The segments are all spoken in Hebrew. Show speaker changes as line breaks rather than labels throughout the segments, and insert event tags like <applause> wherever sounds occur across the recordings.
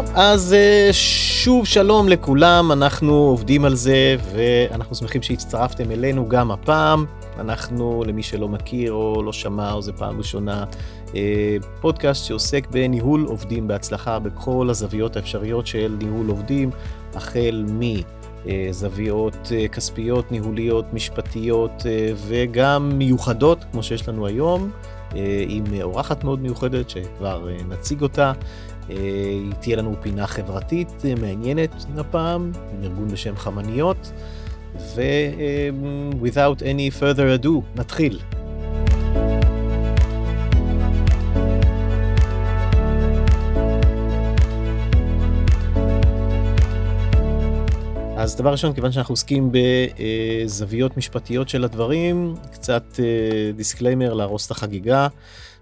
טוב, אז אה, שוב שלום לכולם, אנחנו עובדים על זה ואנחנו שמחים שהצטרפתם אלינו גם הפעם. אנחנו, למי שלא מכיר או לא שמע או זה פעם ראשונה, אה, פודקאסט שעוסק בניהול עובדים בהצלחה בכל הזוויות האפשריות של ניהול עובדים, החל מזוויות אה, כספיות, ניהוליות, משפטיות וגם מיוחדות, כמו שיש לנו היום, עם אורחת מאוד מיוחדת שכבר נציג אותה. אה, תהיה לנו פינה חברתית אה, מעניינת הפעם, עם ארגון בשם חמניות, ו-without אה, any further ado, נתחיל. אז דבר ראשון, כיוון שאנחנו עוסקים בזוויות משפטיות של הדברים, קצת disclaimer להרוס את החגיגה.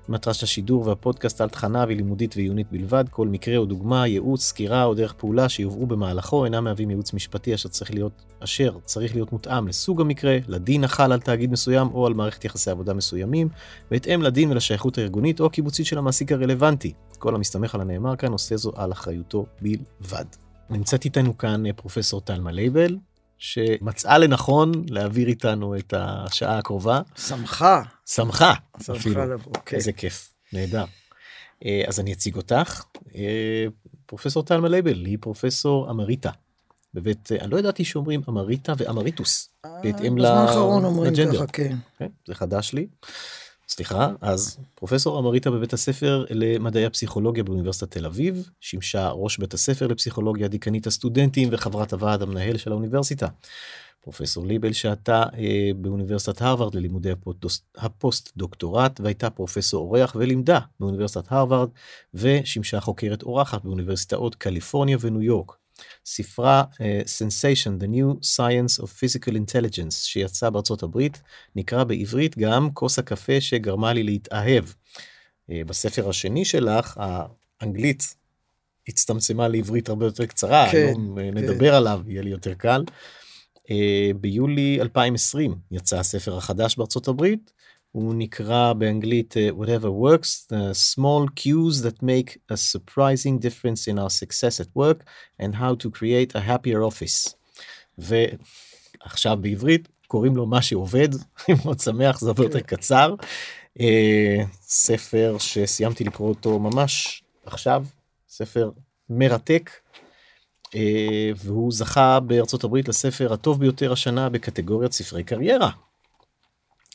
מטרה של השידור והפודקאסט על תכניה לימודית ועיונית בלבד, כל מקרה או דוגמה, ייעוץ, סקירה או דרך פעולה שיובאו במהלכו אינם מהווים ייעוץ משפטי אשר צריך להיות, אשר צריך להיות מותאם לסוג המקרה, לדין החל על תאגיד מסוים או על מערכת יחסי עבודה מסוימים, בהתאם לדין ולשייכות הארגונית או הקיבוצית של המעסיק הרלוונטי. כל המסתמך על הנאמר כאן עושה זו על אחריותו בלבד. נמצאת איתנו כאן אה, פרופסור תלמה ליבל, שמצאה לנכון להעביר איתנו את השעה הקרובה.
שמחה.
שמחה. שמחה לבוא, כן. איזה כיף, נהדר. אה, אז אני אציג אותך. אה, פרופסור תלמה ליבל היא פרופסור אמריטה. בבית, אני לא ידעתי שאומרים אמריטה ואמריטוס.
בהתאם לג'נדר. בזמן האחרון אומרים ככה, כן.
כן. זה חדש לי. סליחה, אז פרופסור אמריטה בבית הספר למדעי הפסיכולוגיה באוניברסיטת תל אביב, שימשה ראש בית הספר לפסיכולוגיה, דיקנית הסטודנטים וחברת הוועד המנהל של האוניברסיטה. פרופסור ליבל שהתה אה, באוניברסיטת הרווארד ללימודי הפוסט דוקטורט והייתה פרופסור אורח ולימדה באוניברסיטת הרווארד ושימשה חוקרת אורחת באוניברסיטאות קליפורניה וניו יורק. ספרה uh, Sensation, The New Science of Physical Intelligence, שיצא בארצות הברית, נקרא בעברית גם כוס הקפה שגרמה לי להתאהב. Uh, בספר השני שלך, האנגלית הצטמצמה לעברית הרבה יותר קצרה, כן, היום uh, כן. נדבר עליו, יהיה לי יותר קל. Uh, ביולי 2020 יצא הספר החדש בארצות הברית, הוא נקרא באנגלית uh, whatever works, the small cues that make a surprising difference in our success at work and how to create a happier office. ועכשיו בעברית קוראים לו מה שעובד, <laughs> אני מאוד שמח, זה הרבה יותר כן. קצר. Uh, ספר שסיימתי לקרוא אותו ממש עכשיו, ספר מרתק. Uh, והוא זכה בארצות הברית לספר הטוב ביותר השנה בקטגוריית ספרי קריירה.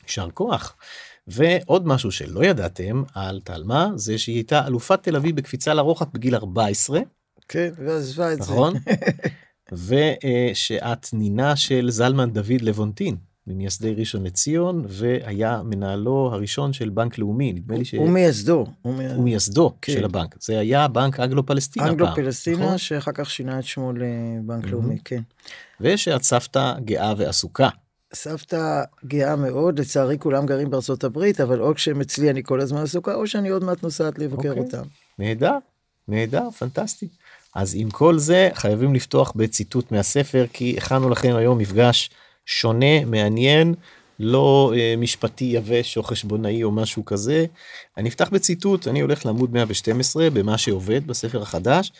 יישר כוח. ועוד משהו שלא ידעתם על תלמה זה שהיא הייתה אלופת תל אביב בקפיצה לרוחק בגיל 14.
כן, ועזבה את
נכון? <laughs> זה. ושאת נינה של זלמן דוד לבונטין. ממייסדי ראשון לציון והיה מנהלו הראשון של בנק לאומי נדמה לי
ש... הוא מייסדו.
הוא מייסדו כן. של הבנק זה היה בנק אנגלו פלסטינה
אנגלו פלסטינה נכון? שאחר כך שינה את שמו לבנק. לאומי כן.
ושאת סבתא גאה ועסוקה
סבתא גאה מאוד, לצערי כולם גרים בארצות הברית, אבל או כשהם אצלי אני כל הזמן עסוקה, או שאני עוד מעט נוסעת לבקר okay. אוקיי. אותם.
נהדר, נהדר, פנטסטי. אז עם כל זה חייבים לפתוח בציטוט מהספר, כי הכנו לכם היום מפגש שונה, מעניין, לא אה, משפטי יבש או חשבונאי או משהו כזה. אני אפתח בציטוט, אני הולך לעמוד 112 במה שעובד בספר החדש.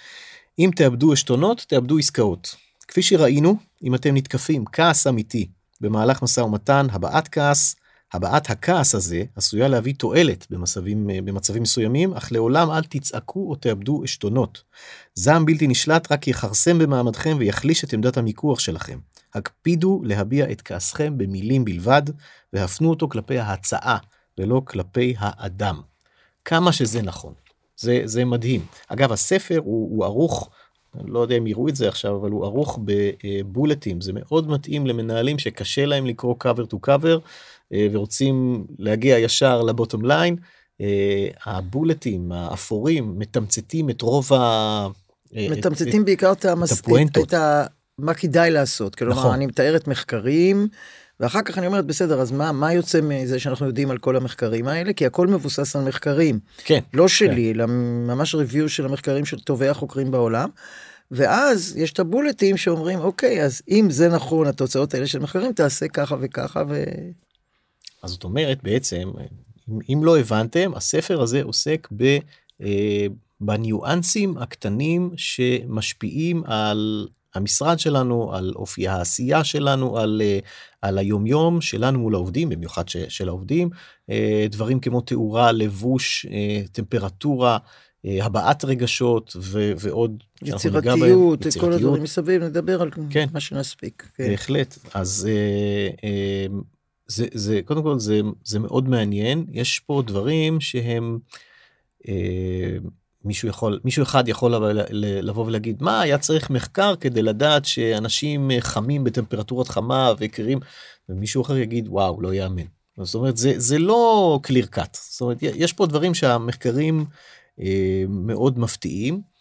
אם תאבדו עשתונות, תאבדו עסקאות. כפי שראינו, אם אתם נתקפים כעס אמיתי במהלך משא ומתן, הבעת כעס, הבעת הכעס הזה עשויה להביא תועלת במצבים, במצבים מסוימים, אך לעולם אל תצעקו או תאבדו עשתונות. זעם בלתי נשלט רק יכרסם במעמדכם ויחליש את עמדת המיקוח שלכם. הקפידו להביע את כעסכם במילים בלבד, והפנו אותו כלפי ההצעה, ולא כלפי האדם. כמה שזה נכון. זה, זה מדהים. אגב, הספר הוא, הוא ערוך אני לא יודע אם יראו את זה עכשיו אבל הוא ערוך בבולטים זה מאוד מתאים למנהלים שקשה להם לקרוא cover to cover אה, ורוצים להגיע ישר לבוטום ליין. אה, הבולטים האפורים מתמצתים את רוב ה...
אה, מתמצתים בעיקר את, המס... את, את ה... מה כדאי לעשות כלומר נכון. אני מתארת מחקרים ואחר כך אני אומרת בסדר אז מה מה יוצא מזה שאנחנו יודעים על כל המחקרים האלה כי הכל מבוסס על מחקרים
כן
לא שלי כן. אלא ממש ריוויו של המחקרים של טובי החוקרים בעולם. ואז יש את הבולטים שאומרים אוקיי אז אם זה נכון התוצאות האלה של מחקרים תעשה ככה וככה ו...
אז זאת אומרת בעצם אם, אם לא הבנתם הספר הזה עוסק בניואנסים הקטנים שמשפיעים על המשרד שלנו, על אופי העשייה שלנו, על, אה, על היומיום שלנו מול העובדים, במיוחד ש, של העובדים, אה, דברים כמו תאורה, לבוש, אה, טמפרטורה, הבעת רגשות ו, ועוד.
יצירתיות, כל הדברים מסביב, נדבר על כן, מה שנספיק.
כן. בהחלט, אז זה, זה קודם כל זה, זה מאוד מעניין, יש פה דברים שהם מישהו יכול מישהו אחד יכול לבוא ולהגיד מה היה צריך מחקר כדי לדעת שאנשים חמים בטמפרטורות חמה וקרים ומישהו אחר יגיד וואו לא יאמן. זאת אומרת זה זה לא קליר קאט זאת אומרת יש פה דברים שהמחקרים אה, מאוד מפתיעים.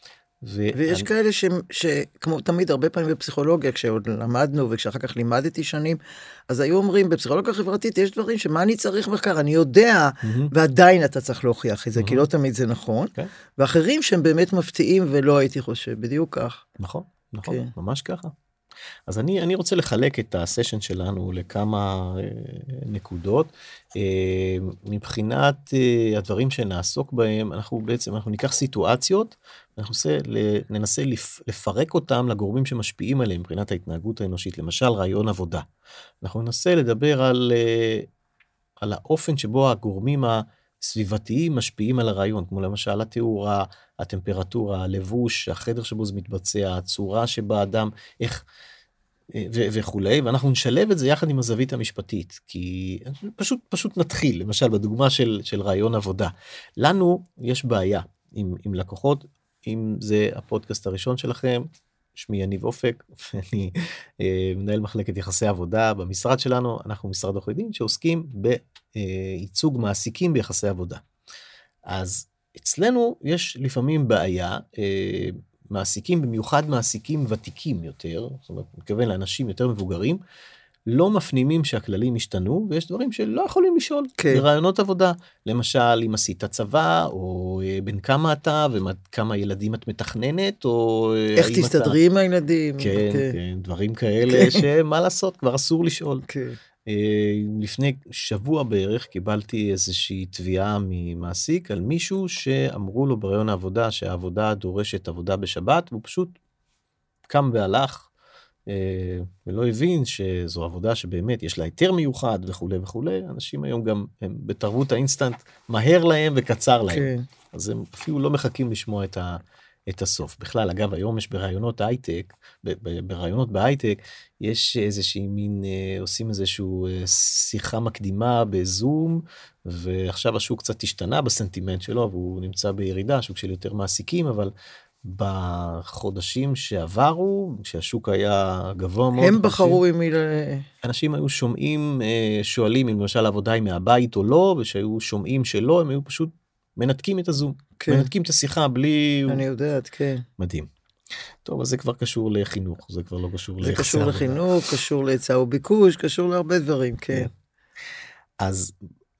ו... ויש אני... כאלה ש... שכמו תמיד הרבה פעמים בפסיכולוגיה כשעוד למדנו וכשאחר כך לימדתי שנים אז היו אומרים בפסיכולוגיה חברתית יש דברים שמה אני צריך מחקר אני יודע mm-hmm. ועדיין אתה צריך להוכיח את זה mm-hmm. כי לא תמיד זה נכון okay. כן. ואחרים שהם באמת מפתיעים ולא הייתי חושב בדיוק כך.
נכון נכון כן. ממש ככה. אז אני אני רוצה לחלק את הסשן שלנו לכמה אה, נקודות אה, מבחינת אה, הדברים שנעסוק בהם אנחנו בעצם אנחנו ניקח סיטואציות אנחנו ננסה, ננסה לפרק אותם לגורמים שמשפיעים עליהם מבחינת ההתנהגות האנושית למשל רעיון עבודה. אנחנו ננסה לדבר על על האופן שבו הגורמים הסביבתיים משפיעים על הרעיון כמו למשל התאורה הטמפרטורה הלבוש החדר שבו זה מתבצע הצורה שבה אדם איך. ו- וכולי ואנחנו נשלב את זה יחד עם הזווית המשפטית כי פשוט פשוט נתחיל למשל בדוגמה של של רעיון עבודה לנו יש בעיה עם, עם לקוחות אם זה הפודקאסט הראשון שלכם שמי יניב אופק <laughs> אני אה, מנהל מחלקת יחסי עבודה במשרד שלנו אנחנו משרד עורכי דין שעוסקים בייצוג מעסיקים ביחסי עבודה. אז אצלנו יש לפעמים בעיה אה, מעסיקים, במיוחד מעסיקים ותיקים יותר, זאת אומרת, מתכוון לאנשים יותר מבוגרים, לא מפנימים שהכללים השתנו ויש דברים שלא יכולים לשאול כן. ברעיונות עבודה למשל אם עשית צבא או אה, בין כמה אתה וכמה ילדים את מתכננת או
אה, איך תסתדרי אתה... עם הילדים
כן, כן. כן דברים כאלה כן. שמה לעשות כבר אסור לשאול. כן. אה, לפני שבוע בערך קיבלתי איזושהי תביעה ממעסיק על מישהו שאמרו לו בראיון העבודה שהעבודה דורשת עבודה בשבת והוא פשוט קם והלך ולא הבין שזו עבודה שבאמת יש לה היתר מיוחד וכולי וכולי אנשים היום גם הם בתרבות האינסטנט מהר להם וקצר להם כן. אז הם אפילו לא מחכים לשמוע את ה... את הסוף. בכלל, אגב, היום יש בראיונות הייטק, ברעיונות בהייטק, יש איזושהי מין, אה, עושים איזשהו אה, שיחה מקדימה בזום, ועכשיו השוק קצת השתנה בסנטימנט שלו, והוא נמצא בירידה, שוק של יותר מעסיקים, אבל בחודשים שעברו, כשהשוק היה גבוה מאוד.
הם בחרו עם מי...
אנשים היו שומעים, אה, שואלים אם למשל העבודה היא מהבית או לא, ושהיו שומעים שלא, הם היו פשוט מנתקים את הזום. כן. מנתקים את השיחה בלי...
אני יודעת, כן.
מדהים. טוב, אז זה כבר קשור לחינוך, זה כבר לא קשור
זה קשור לחינוך, קשור להיצע וביקוש, קשור להרבה דברים, כן. כן.
אז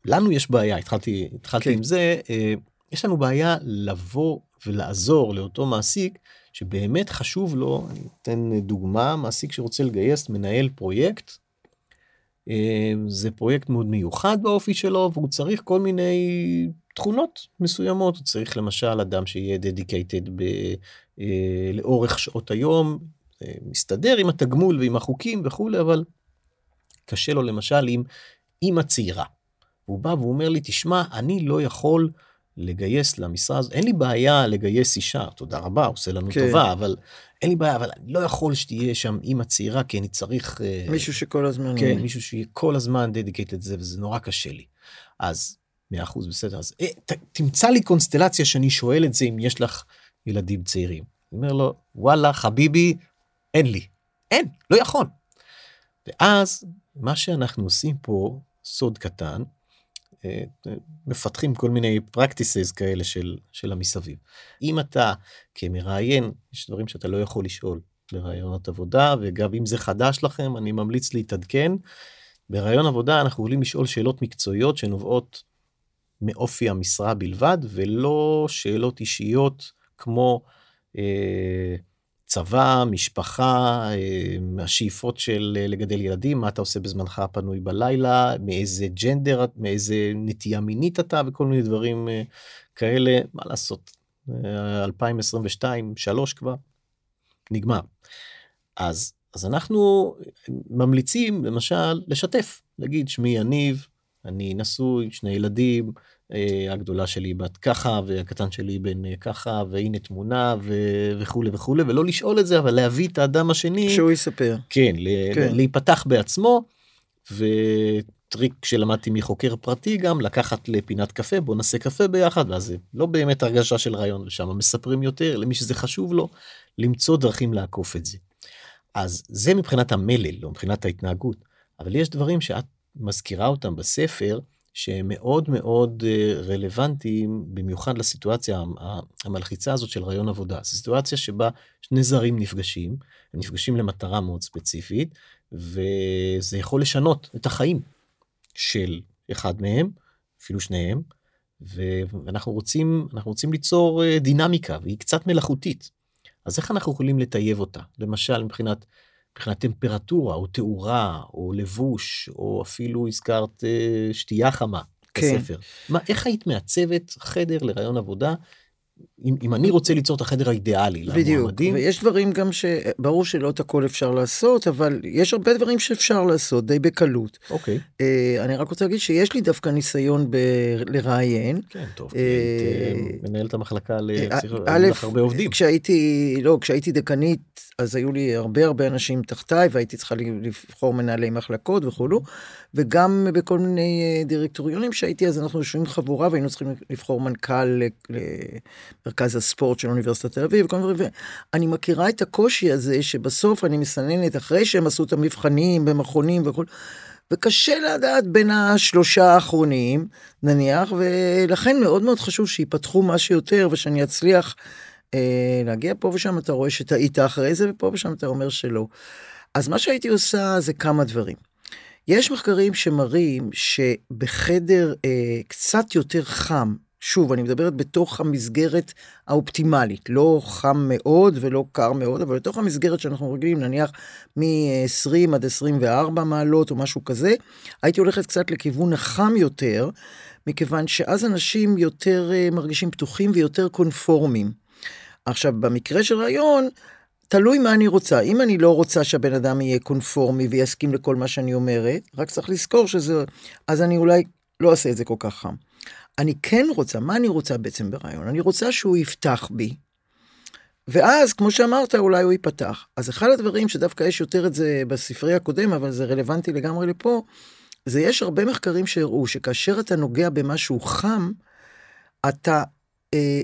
לנו יש בעיה, התחלתי, התחלתי כן. עם זה, אה, יש לנו בעיה לבוא ולעזור לאותו מעסיק שבאמת חשוב לו, אני אתן דוגמה, מעסיק שרוצה לגייס מנהל פרויקט, אה, זה פרויקט מאוד מיוחד באופי שלו והוא צריך כל מיני תכונות מסוימות הוא צריך למשל אדם שיהיה dedicated ב, אה, לאורך שעות היום מסתדר עם התגמול ועם החוקים וכולי אבל קשה לו למשל עם אימא צעירה. הוא בא ואומר לי תשמע אני לא יכול לגייס למשרה הזאת אין לי בעיה לגייס אישה תודה רבה עושה לנו כן. טובה אבל אין לי בעיה אבל אני לא יכול שתהיה שם אימא צעירה כי אני צריך
אה, מישהו שכל הזמן
כן מישהו שיהיה כל הזמן דדיקייט לזה וזה נורא קשה לי אז 100% בסדר אז אה, ת, תמצא לי קונסטלציה שאני שואל את זה אם יש לך ילדים צעירים. אני אומר לו וואלה חביבי אין לי אין לא יכול. ואז מה שאנחנו עושים פה סוד קטן מפתחים כל מיני practices כאלה של של המסביב. אם אתה כמראיין יש דברים שאתה לא יכול לשאול ברעיונות עבודה וגם אם זה חדש לכם אני ממליץ להתעדכן. ברעיון עבודה אנחנו יכולים לשאול שאלות מקצועיות שנובעות מאופי המשרה בלבד ולא שאלות אישיות כמו אה, צבא, משפחה, אה, השאיפות של אה, לגדל ילדים, מה אתה עושה בזמנך הפנוי בלילה, מאיזה ג'נדר, מאיזה נטייה מינית אתה וכל מיני דברים אה, כאלה, מה לעשות. 2022 שלוש כבר נגמר. אז אז אנחנו ממליצים למשל לשתף להגיד שמי יניב אני נשוי שני ילדים הגדולה שלי בת ככה והקטן שלי בן אה, ככה והנה תמונה ו- וכולי וכולי ולא לשאול את זה אבל להביא את האדם השני
שהוא יספר
כן, כן. להיפתח בעצמו. וטריק שלמדתי מחוקר פרטי גם לקחת לפינת קפה בוא נעשה קפה ביחד ואז זה לא באמת הרגשה של רעיון ושם מספרים יותר למי שזה חשוב לו למצוא דרכים לעקוף את זה. אז זה מבחינת המלל לא מבחינת ההתנהגות אבל יש דברים שאת מזכירה אותם בספר שהם מאוד מאוד אה, רלוונטיים במיוחד לסיטואציה המלחיצה הזאת של רעיון עבודה. זו סיטואציה שבה שני זרים נפגשים, הם נפגשים למטרה מאוד ספציפית, וזה יכול לשנות את החיים של אחד מהם, אפילו שניהם, ואנחנו רוצים, רוצים ליצור אה, דינמיקה, והיא קצת מלאכותית. אז איך אנחנו יכולים לטייב אותה? למשל מבחינת מבחינת טמפרטורה או תאורה או לבוש או אפילו הזכרת אה, שתייה חמה כן. בספר. מה איך היית מעצבת חדר לרעיון עבודה אם, אם אני רוצה ליצור את החדר האידיאלי
בדיוק למועמדים. ויש דברים גם שברור שלא את הכל אפשר לעשות אבל יש הרבה דברים שאפשר לעשות די בקלות.
אוקיי.
אה, אני רק רוצה להגיד שיש לי דווקא ניסיון ב... לראיין.
כן טוב. אה, מנהלת המחלקה לפסיכולוגיה הרבה עובדים.
כשהייתי לא כשהייתי דקנית אז היו לי הרבה הרבה אנשים תחתיי והייתי צריכה לבחור מנהלי מחלקות וכולו וגם בכל מיני אה, דירקטוריונים שהייתי אז אנחנו יושבים חבורה והיינו צריכים לבחור מנכ"ל. מרכז הספורט של אוניברסיטת תל אביב, וכל מיני דברים. אני מכירה את הקושי הזה שבסוף אני מסננת אחרי שהם עשו את המבחנים במכונים וכו', וקשה לדעת בין השלושה האחרונים נניח, ולכן מאוד מאוד חשוב שיפתחו מה שיותר ושאני אצליח אה, להגיע פה ושם אתה רואה שטעית אחרי זה ופה ושם אתה אומר שלא. אז מה שהייתי עושה זה כמה דברים. יש מחקרים שמראים שבחדר אה, קצת יותר חם שוב, אני מדברת בתוך המסגרת האופטימלית, לא חם מאוד ולא קר מאוד, אבל בתוך המסגרת שאנחנו רגילים, נניח מ-20 עד 24 מעלות או משהו כזה, הייתי הולכת קצת לכיוון החם יותר, מכיוון שאז אנשים יותר אה, מרגישים פתוחים ויותר קונפורמים. עכשיו, במקרה של רעיון, תלוי מה אני רוצה. אם אני לא רוצה שהבן אדם יהיה קונפורמי ויסכים לכל מה שאני אומרת, רק צריך לזכור שזה, אז אני אולי לא אעשה את זה כל כך חם. אני כן רוצה, מה אני רוצה בעצם ברעיון? אני רוצה שהוא יפתח בי. ואז, כמו שאמרת, אולי הוא ייפתח. אז אחד הדברים שדווקא יש יותר את זה בספרי הקודם, אבל זה רלוונטי לגמרי לפה, זה יש הרבה מחקרים שהראו שכאשר אתה נוגע במשהו חם, אתה אה,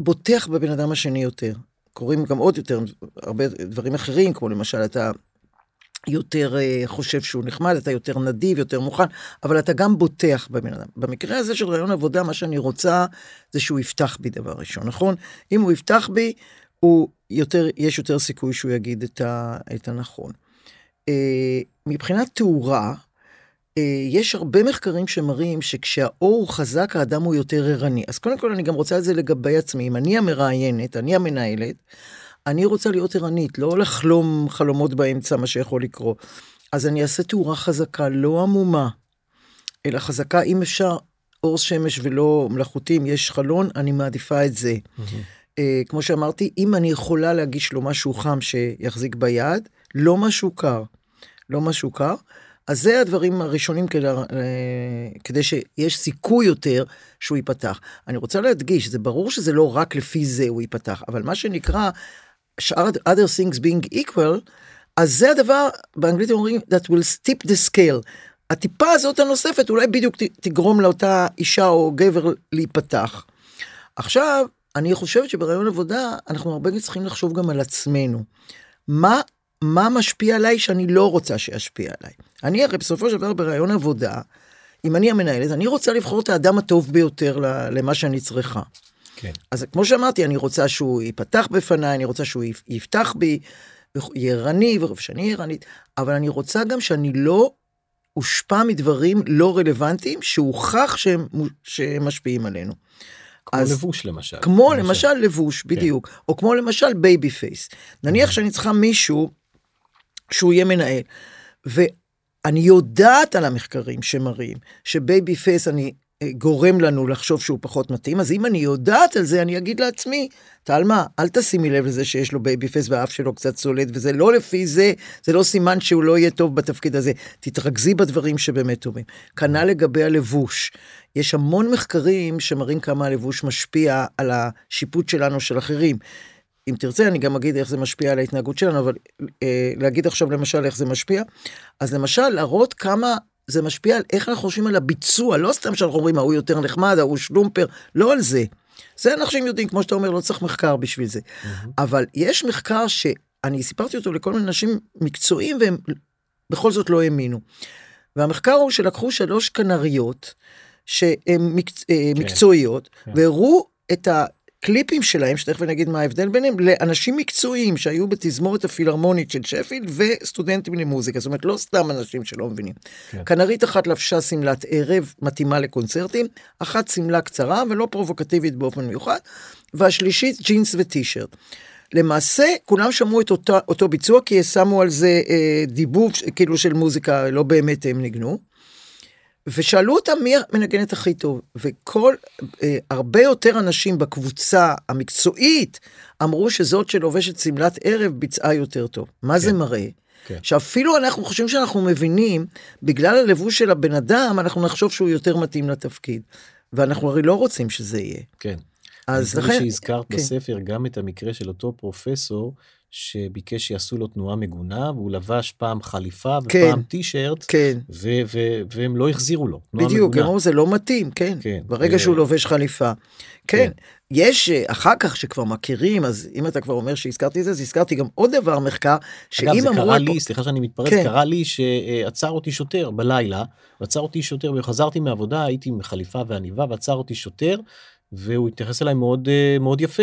בוטח בבן אדם השני יותר. קורים גם עוד יותר הרבה דברים אחרים, כמו למשל אתה יותר אה, חושב שהוא נחמד, אתה יותר נדיב, יותר מוכן, אבל אתה גם בוטח בבן אדם. במקרה הזה של רעיון עבודה, מה שאני רוצה זה שהוא יפתח בי דבר ראשון, נכון? אם הוא יפתח בי, הוא יותר, יש יותר סיכוי שהוא יגיד את, ה, את הנכון. אה, מבחינת תאורה, יש הרבה מחקרים שמראים שכשהאור חזק האדם הוא יותר ערני. אז קודם כל אני גם רוצה את זה לגבי עצמי, אם אני המראיינת, אני המנהלת, אני רוצה להיות ערנית, לא לחלום חלומות באמצע, מה שיכול לקרות. אז אני אעשה תאורה חזקה, לא עמומה, אלא חזקה, אם אפשר, אור שמש ולא מלאכותי, אם יש חלון, אני מעדיפה את זה. Mm-hmm. כמו שאמרתי, אם אני יכולה להגיש לו משהו חם שיחזיק ביד, לא משהו קר. לא משהו קר. אז זה הדברים הראשונים כדי, uh, כדי שיש סיכוי יותר שהוא ייפתח. אני רוצה להדגיש, זה ברור שזה לא רק לפי זה הוא ייפתח, אבל מה שנקרא שאר other things being equal, אז זה הדבר, באנגלית אומרים that will tip the scale. הטיפה הזאת הנוספת אולי בדיוק תגרום לאותה אישה או גבר להיפתח. עכשיו, אני חושבת שברעיון עבודה אנחנו הרבה צריכים לחשוב גם על עצמנו. מה, מה משפיע עליי שאני לא רוצה שישפיע עליי? אני הרי בסופו של דבר ברעיון עבודה, אם אני המנהלת, אני רוצה לבחור את האדם הטוב ביותר למה שאני צריכה.
כן.
אז כמו שאמרתי, אני רוצה שהוא ייפתח בפניי, אני רוצה שהוא יפתח בי, יהיה ערני, ושאני אהיה ערנית, אבל אני רוצה גם שאני לא אושפע מדברים לא רלוונטיים שהוכח שהם, שהם משפיעים עלינו.
כמו אז, לבוש למשל.
כמו למשל, למשל לבוש, כן. בדיוק. או כמו למשל baby face. נניח שאני צריכה מישהו שהוא יהיה מנהל. ואני יודעת על המחקרים שמראים ש baby face אני גורם לנו לחשוב שהוא פחות מתאים, אז אם אני יודעת על זה, אני אגיד לעצמי, תלמה, אל תשימי לב לזה שיש לו baby face והאף שלו קצת סולד, וזה לא לפי זה, זה לא סימן שהוא לא יהיה טוב בתפקיד הזה. תתרכזי בדברים שבאמת טובים. כנ"ל לגבי הלבוש. יש המון מחקרים שמראים כמה הלבוש משפיע על השיפוט שלנו של אחרים. אם תרצה, אני גם אגיד איך זה משפיע על ההתנהגות שלנו, אבל אה, להגיד עכשיו למשל איך זה משפיע, אז למשל להראות כמה זה משפיע על איך אנחנו חושבים על הביצוע, לא סתם שאנחנו אומרים ההוא יותר נחמד, ההוא שלומפר, לא על זה. זה אנשים יודעים, כמו שאתה אומר, לא צריך מחקר בשביל זה. Mm-hmm. אבל יש מחקר שאני סיפרתי אותו לכל מיני אנשים מקצועיים והם בכל זאת לא האמינו. והמחקר הוא שלקחו שלוש כנריות שהן מקצ... אה, כן. מקצועיות כן. והראו את ה... הקליפים שלהם, שתכף אני אגיד מה ההבדל ביניהם, לאנשים מקצועיים שהיו בתזמורת הפילהרמונית של שפילד וסטודנטים למוזיקה, זאת אומרת לא סתם אנשים שלא מבינים. כן. כנרית אחת לבשה שמלת ערב מתאימה לקונצרטים, אחת שמלה קצרה ולא פרובוקטיבית באופן מיוחד, והשלישית ג'ינס וטישרט. למעשה כולם שמעו את אותו, אותו ביצוע כי שמו על זה אה, דיבוב כאילו של מוזיקה לא באמת הם ניגנו. ושאלו אותם מי המנגנת הכי טוב, וכל, אה, הרבה יותר אנשים בקבוצה המקצועית אמרו שזאת שלובשת שמלת ערב ביצעה יותר טוב. מה כן. זה מראה? כן. שאפילו אנחנו חושבים שאנחנו מבינים, בגלל הלבוש של הבן אדם, אנחנו נחשוב שהוא יותר מתאים לתפקיד. ואנחנו הרי לא רוצים שזה יהיה.
כן. אז לכן... שהזכרת כן. בספר גם את המקרה של אותו פרופסור, שביקש שיעשו לו תנועה מגונה, והוא לבש פעם חליפה כן, ופעם כן, טישרט,
כן.
ו- ו- והם לא החזירו לו.
בדיוק, אמרו זה לא מתאים, כן, כן ברגע ו... שהוא לובש חליפה. כן, כן. יש אה, אחר כך שכבר מכירים, אז אם אתה כבר אומר שהזכרתי את זה, אז הזכרתי גם עוד דבר, מחקר,
שאם אמרו... אגב, זה קרה לי, פה... סליחה שאני מתפרץ, כן. קרה לי שעצר אותי שוטר בלילה, ועצר אותי שוטר, וחזרתי מהעבודה, הייתי עם חליפה ועניבה, ועצר אותי שוטר, והוא התייחס אליי מאוד אה, מאוד יפה.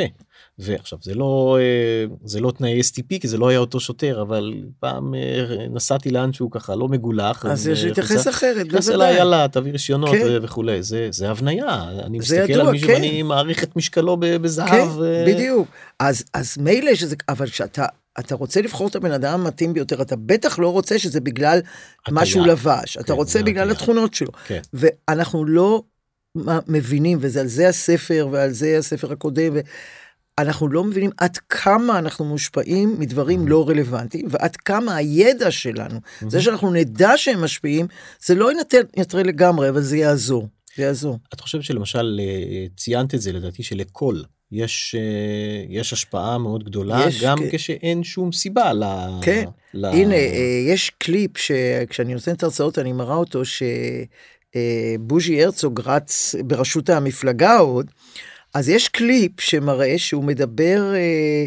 ועכשיו זה לא אה, זה לא תנאי STP כי זה לא היה אותו שוטר אבל פעם אה, נסעתי לאן שהוא ככה לא מגולח
אז יש להתייחס אחרת
נכנס אליי יאללה תביא רישיונות כן. וכולי זה זה הבניה אני מסתכל ידוע, על מישהו כן. ואני מעריך את משקלו בזהב כן,
ו... בדיוק אז אז מילא שזה אבל שאתה אתה רוצה לבחור את הבן אדם המתאים ביותר, אתה בטח לא רוצה שזה בגלל מה שהוא לבש, אתה כן, רוצה בגלל התכונות שלו. כן. ואנחנו לא מבינים, ועל זה הספר ועל זה הספר הקודם, אנחנו לא מבינים עד כמה אנחנו מושפעים מדברים לא רלוונטיים, ועד כמה הידע שלנו, זה שאנחנו נדע שהם משפיעים, זה לא ינטרל לגמרי, אבל זה יעזור. זה יעזור.
את חושבת שלמשל אה, ציינת את זה לדעתי שלכל יש אה, יש השפעה מאוד גדולה יש, גם כ... כשאין שום סיבה ל...
כן. ל... הנה אה, יש קליפ שכשאני נותן את ההרצאות אני מראה אותו שבוז'י הרצוג רץ לראשות המפלגה עוד. אז יש קליפ שמראה שהוא מדבר אה,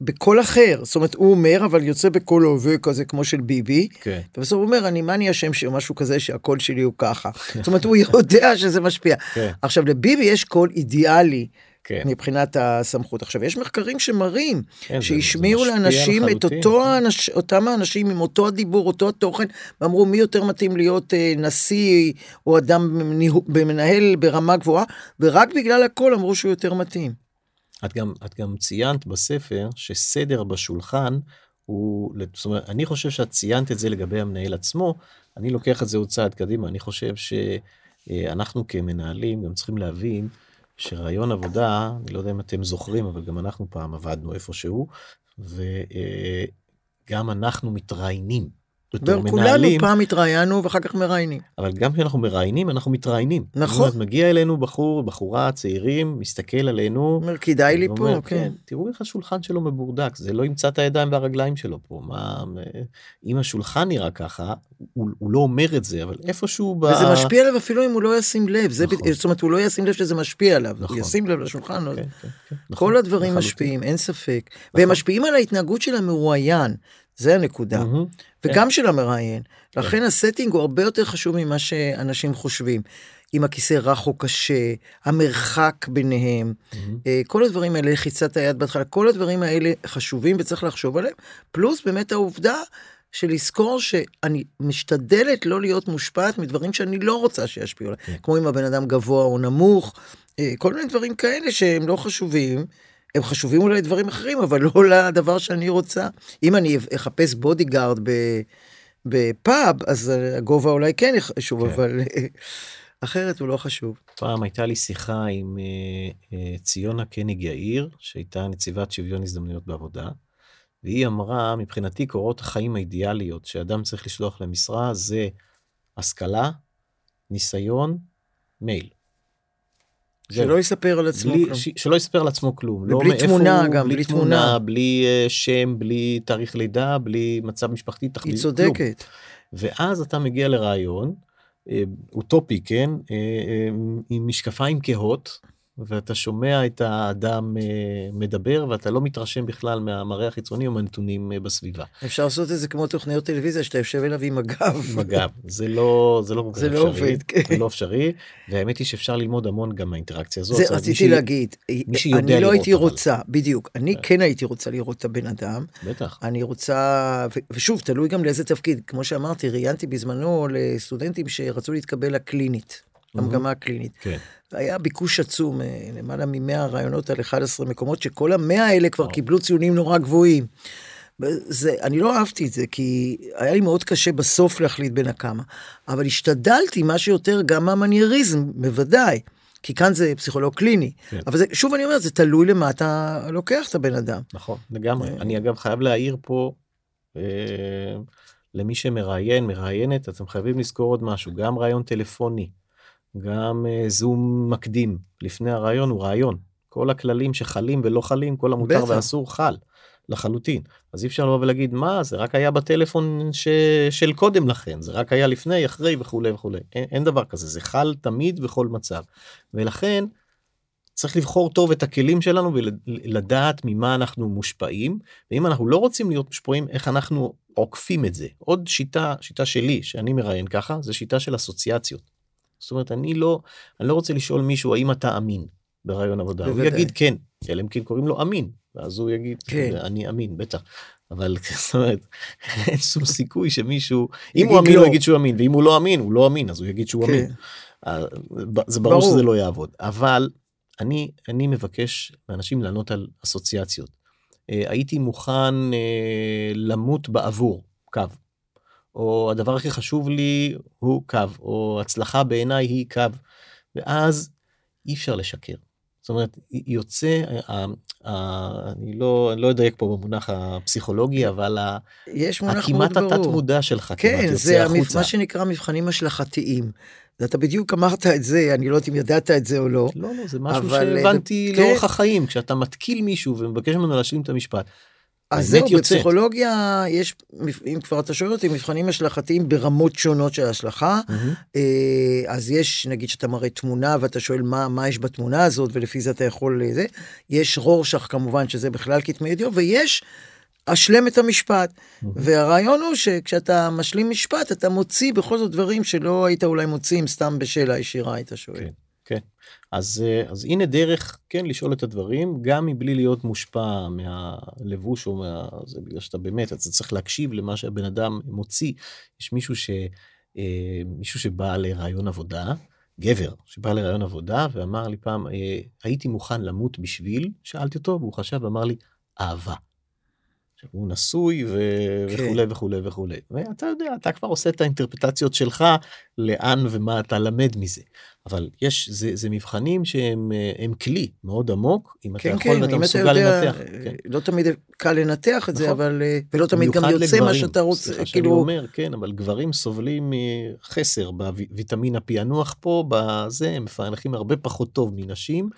בקול אחר, זאת אומרת הוא אומר אבל יוצא בקול עבה כזה כמו של ביבי, כן. ובסוף הוא אומר אני מה אני אשם שמשהו כזה שהקול שלי הוא ככה, זאת אומרת הוא יודע שזה משפיע. כן. עכשיו לביבי יש קול אידיאלי. כן. מבחינת הסמכות. עכשיו, יש מחקרים שמראים כן, שהשמיעו לאנשים את אותו האנש, אותם האנשים עם אותו הדיבור, אותו התוכן, ואמרו מי יותר מתאים להיות אה, נשיא או אדם במנהל ברמה גבוהה, ורק בגלל הכל אמרו שהוא יותר מתאים.
את גם, את גם ציינת בספר שסדר בשולחן הוא, זאת אומרת, אני חושב שאת ציינת את זה לגבי המנהל עצמו, אני לוקח את זה עוד צעד קדימה, אני חושב שאנחנו כמנהלים גם צריכים להבין שרעיון עבודה, אני לא יודע אם אתם זוכרים, אבל גם אנחנו פעם עבדנו איפשהו, וגם אנחנו מתראיינים.
כולנו פעם התראיינו ואחר כך מראיינים.
אבל גם כשאנחנו מראיינים אנחנו מתראיינים. נכון. אומרת, מגיע אלינו בחור בחורה צעירים מסתכל עלינו.
אומר כדאי לי פה כן. כן.
תראו איך השולחן שלו מבורדק זה לא ימצא את הידיים והרגליים שלו פה מה אם השולחן נראה ככה הוא, הוא לא אומר את זה אבל איפשהו.
ב... וזה משפיע עליו אפילו אם הוא לא ישים לב זה נכון. ב... זאת אומרת הוא לא ישים לב שזה משפיע עליו נכון. הוא ישים לב לשולחן. לא- כן, כן, כן. נכון. כל הדברים משפיעים אין ספק נכון. והם משפיעים על ההתנהגות של המרואיין. זה הנקודה. Mm-hmm. וגם כן. של המראיין. כן. לכן הסטינג הוא הרבה יותר חשוב ממה שאנשים חושבים. אם הכיסא רך או קשה, המרחק ביניהם, mm-hmm. כל הדברים האלה, לחיצת היד בהתחלה, כל הדברים האלה חשובים וצריך לחשוב עליהם. פלוס באמת העובדה של לזכור שאני משתדלת לא להיות מושפעת מדברים שאני לא רוצה שישפיעו עליי. כן. כמו אם הבן אדם גבוה או נמוך, אה, כל מיני דברים כאלה שהם לא חשובים. הם חשובים אולי דברים אחרים, אבל לא לדבר שאני רוצה. אם אני אחפש bodyguard בפאב, אז הגובה אולי כן חשוב, כן. אבל... אחרת הוא לא חשוב.
פעם הייתה לי שיחה עם uh, uh, ציונה קניג יאיר, שהייתה נציבת שוויון הזדמנויות בעבודה, והיא אמרה, מבחינתי קורות החיים האידיאליות שאדם צריך לשלוח למשרה זה השכלה, ניסיון, מייל.
שלא יספר על עצמו
בלי,
כלום.
ש, שלא יספר על עצמו כלום.
ובלי לא תמונה
הוא,
גם,
בלי,
בלי
תמונה,
תמונה.
בלי uh, שם, בלי תאריך לידה, בלי מצב משפחתי, תחליט,
היא צודקת.
ואז אתה מגיע לרעיון, אה, אוטופי, כן, אה, אה, עם משקפיים כהות, ואתה שומע את האדם מדבר ואתה לא מתרשם בכלל מהמראה החיצוני או מהנתונים בסביבה.
אפשר לעשות את זה כמו תוכניות טלוויזיה שאתה יושב אליו עם הגב.
עם הגב, זה לא זה לא
זה לא עובד, כן.
זה לא אפשרי, והאמת היא שאפשר ללמוד המון גם מהאינטראקציה הזאת.
זה רציתי להגיד, אני לא הייתי רוצה, בדיוק, אני כן הייתי רוצה לראות את הבן אדם.
בטח.
אני רוצה, ושוב, תלוי גם לאיזה תפקיד, כמו שאמרתי, ראיינתי בזמנו לסטודנטים שרצו להתקבל לקלינית. המגמה הקלינית.
כן.
היה ביקוש עצום, למעלה מ-100 רעיונות על 11 מקומות, שכל המאה האלה כבר أو. קיבלו ציונים נורא גבוהים. זה, אני לא אהבתי את זה, כי היה לי מאוד קשה בסוף להחליט בין הכמה. אבל השתדלתי מה שיותר גם מהמנייריזם, בוודאי. כי כאן זה פסיכולוג קליני. כן. אבל זה, שוב אני אומר, זה תלוי למה אתה לוקח את הבן אדם.
נכון, לגמרי. אני אגב חייב להעיר פה, אה, למי שמראיין, מראיינת, אתם חייבים לזכור עוד משהו, גם ראיון טלפוני. גם זום אה, מקדים לפני הרעיון הוא רעיון. כל הכללים שחלים ולא חלים, כל המותר בטח. והאסור חל לחלוטין. אז אי אפשר לבוא ולהגיד מה זה רק היה בטלפון ש... של קודם לכן, זה רק היה לפני, אחרי וכולי וכולי. אין, אין דבר כזה, זה חל תמיד בכל מצב. ולכן צריך לבחור טוב את הכלים שלנו ולדעת ממה אנחנו מושפעים, ואם אנחנו לא רוצים להיות מושפעים, איך אנחנו עוקפים את זה. עוד שיטה, שיטה שלי, שאני מראיין ככה, זה שיטה של אסוציאציות. זאת אומרת אני לא אני לא רוצה לשאול מישהו האם אתה אמין ברעיון עבודה בוודאי. הוא יגיד כן אלא אם כן קוראים לו אמין ואז הוא יגיד כן. אני אמין בטח. אבל <laughs> זאת אומרת אין שום סיכוי שמישהו אם הוא אמין לא. הוא יגיד שהוא אמין ואם הוא לא אמין הוא לא אמין אז הוא יגיד שהוא כן. אמין. אה, זה ברור, ברור שזה לא יעבוד אבל אני אני מבקש מאנשים לענות על אסוציאציות. אה, הייתי מוכן אה, למות בעבור קו או הדבר הכי חשוב לי הוא קו, או הצלחה בעיניי היא קו, ואז אי אפשר לשקר. זאת אומרת, יוצא, אני לא, אני לא אדייק פה במונח הפסיכולוגי, אבל
יש מונח.
הכמעט התת מודע שלך
כן,
כמעט
יוצא החוצה. כן, זה מה שנקרא מבחנים השלכתיים. אתה בדיוק אמרת את זה, אני לא יודעת אם ידעת את זה או לא.
לא, לא, זה משהו שהבנתי זה... לאורך כן. החיים, כשאתה מתקיל מישהו ומבקש ממנו להשלים את המשפט.
אז זהו, יוצאת. בפסיכולוגיה יש, אם כבר אתה שואל אותי, מבחנים השלכתיים ברמות שונות של השלכה. Mm-hmm. אז יש, נגיד שאתה מראה תמונה ואתה שואל מה, מה יש בתמונה הזאת, ולפי זה אתה יכול זה. יש רורשך כמובן, שזה בכלל כתמי ידיעות, ויש אשלם את המשפט. Mm-hmm. והרעיון הוא שכשאתה משלים משפט, אתה מוציא בכל זאת דברים שלא היית אולי מוציא אם סתם בשאלה ישירה היית שואל.
כן. כן. אז, אה, אז הנה דרך כן לשאול את הדברים גם מבלי להיות מושפע מהלבוש או מה... זה בגלל שאתה באמת אתה צריך להקשיב למה שהבן אדם מוציא. יש מישהו ש... אה, מישהו שבא לרעיון עבודה, גבר שבא לרעיון עבודה ואמר לי פעם אה, הייתי מוכן למות בשביל, שאלתי אותו והוא חשב ואמר לי אהבה. הוא נשוי ו... כן. וכולי וכולי וכולי ואתה יודע אתה כבר עושה את האינטרפטציות שלך לאן ומה אתה למד מזה אבל יש זה, זה מבחנים שהם הם כלי מאוד עמוק אם
כן,
אתה יכול
כן,
ואתה מסוגל יודע, לנתח.
כן. לא תמיד קל לנתח את נכון. זה אבל אה, ולא תמיד גם יוצא לגברים, מה שאתה רוצה
כאילו שאני אומר כן אבל גברים סובלים מחסר בוויטמין הפענוח פה בזה הם מפענחים הרבה פחות טוב מנשים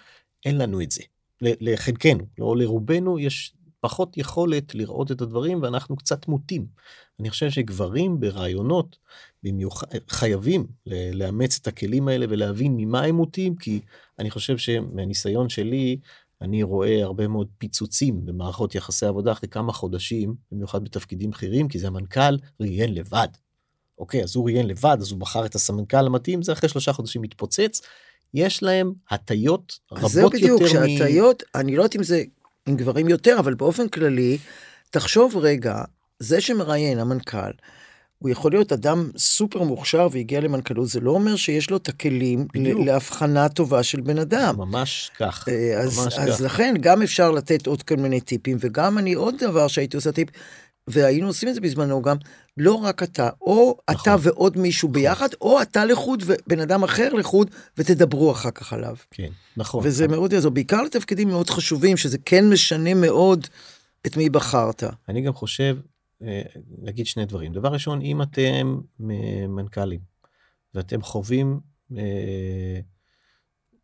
אין לנו את זה לחלקנו לא לרובנו יש פחות יכולת לראות את הדברים ואנחנו קצת מוטים. אני חושב שגברים ברעיונות במיוחד חייבים לאמץ את הכלים האלה ולהבין ממה הם מוטים כי אני חושב שמהניסיון שלי אני רואה הרבה מאוד פיצוצים במערכות יחסי עבודה אחרי כמה חודשים במיוחד בתפקידים בכירים כי זה המנכ"ל ראיין לבד. אוקיי אז הוא ראיין לבד אז הוא בחר את הסמנכ"ל המתאים זה אחרי שלושה חודשים מתפוצץ. יש להם הטיות רבות יותר.
אז זהו בדיוק, שהטיות, מ... אני לא יודעת אם זה עם גברים יותר, אבל באופן כללי, תחשוב רגע, זה שמראיין המנכ"ל, הוא יכול להיות אדם סופר מוכשר והגיע למנכ"לות, זה לא אומר שיש לו את הכלים להבחנה טובה של בן אדם.
ממש כך,
אה, אז,
ממש
אז כך. לכן גם אפשר לתת עוד כל מיני טיפים, וגם אני עוד דבר שהייתי עושה טיפ, והיינו עושים את זה בזמנו גם, לא רק אתה, או נכון. אתה ועוד מישהו נכון. ביחד, או אתה לחוד ובן אדם אחר לחוד, ותדברו אחר כך עליו.
כן, נכון.
וזה נכון. מאוד יעזור, בעיקר לתפקידים מאוד חשובים, שזה כן משנה מאוד את מי בחרת.
אני גם חושב, אה, נגיד שני דברים. דבר ראשון, אם אתם מנכ"לים, ואתם חווים אה,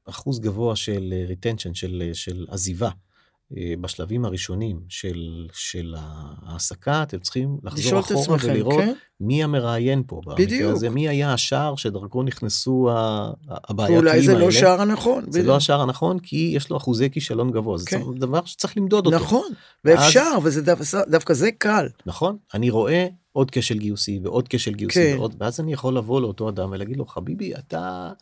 אחוז גבוה של retention, של, של עזיבה, אה, בשלבים הראשונים של, של ההעסקה, אתם צריכים לחזור אחורה ולראות כן? מי המראיין פה.
בדיוק. הזה,
מי היה השער שדרכו נכנסו הבעייתיים האלה.
אולי זה לא שער הנכון.
זה בדיוק. לא השער הנכון, כי יש לו אחוזי כישלון גבוה. כן. זה דבר שצריך למדוד אותו.
נכון, ואפשר, אז... וזה דווקא, דווקא זה קל.
נכון, אני רואה עוד כשל גיוסי ועוד כשל גיוסי, כן. ועוד, ואז אני יכול לבוא לאותו אדם ולהגיד לו, חביבי, אתה...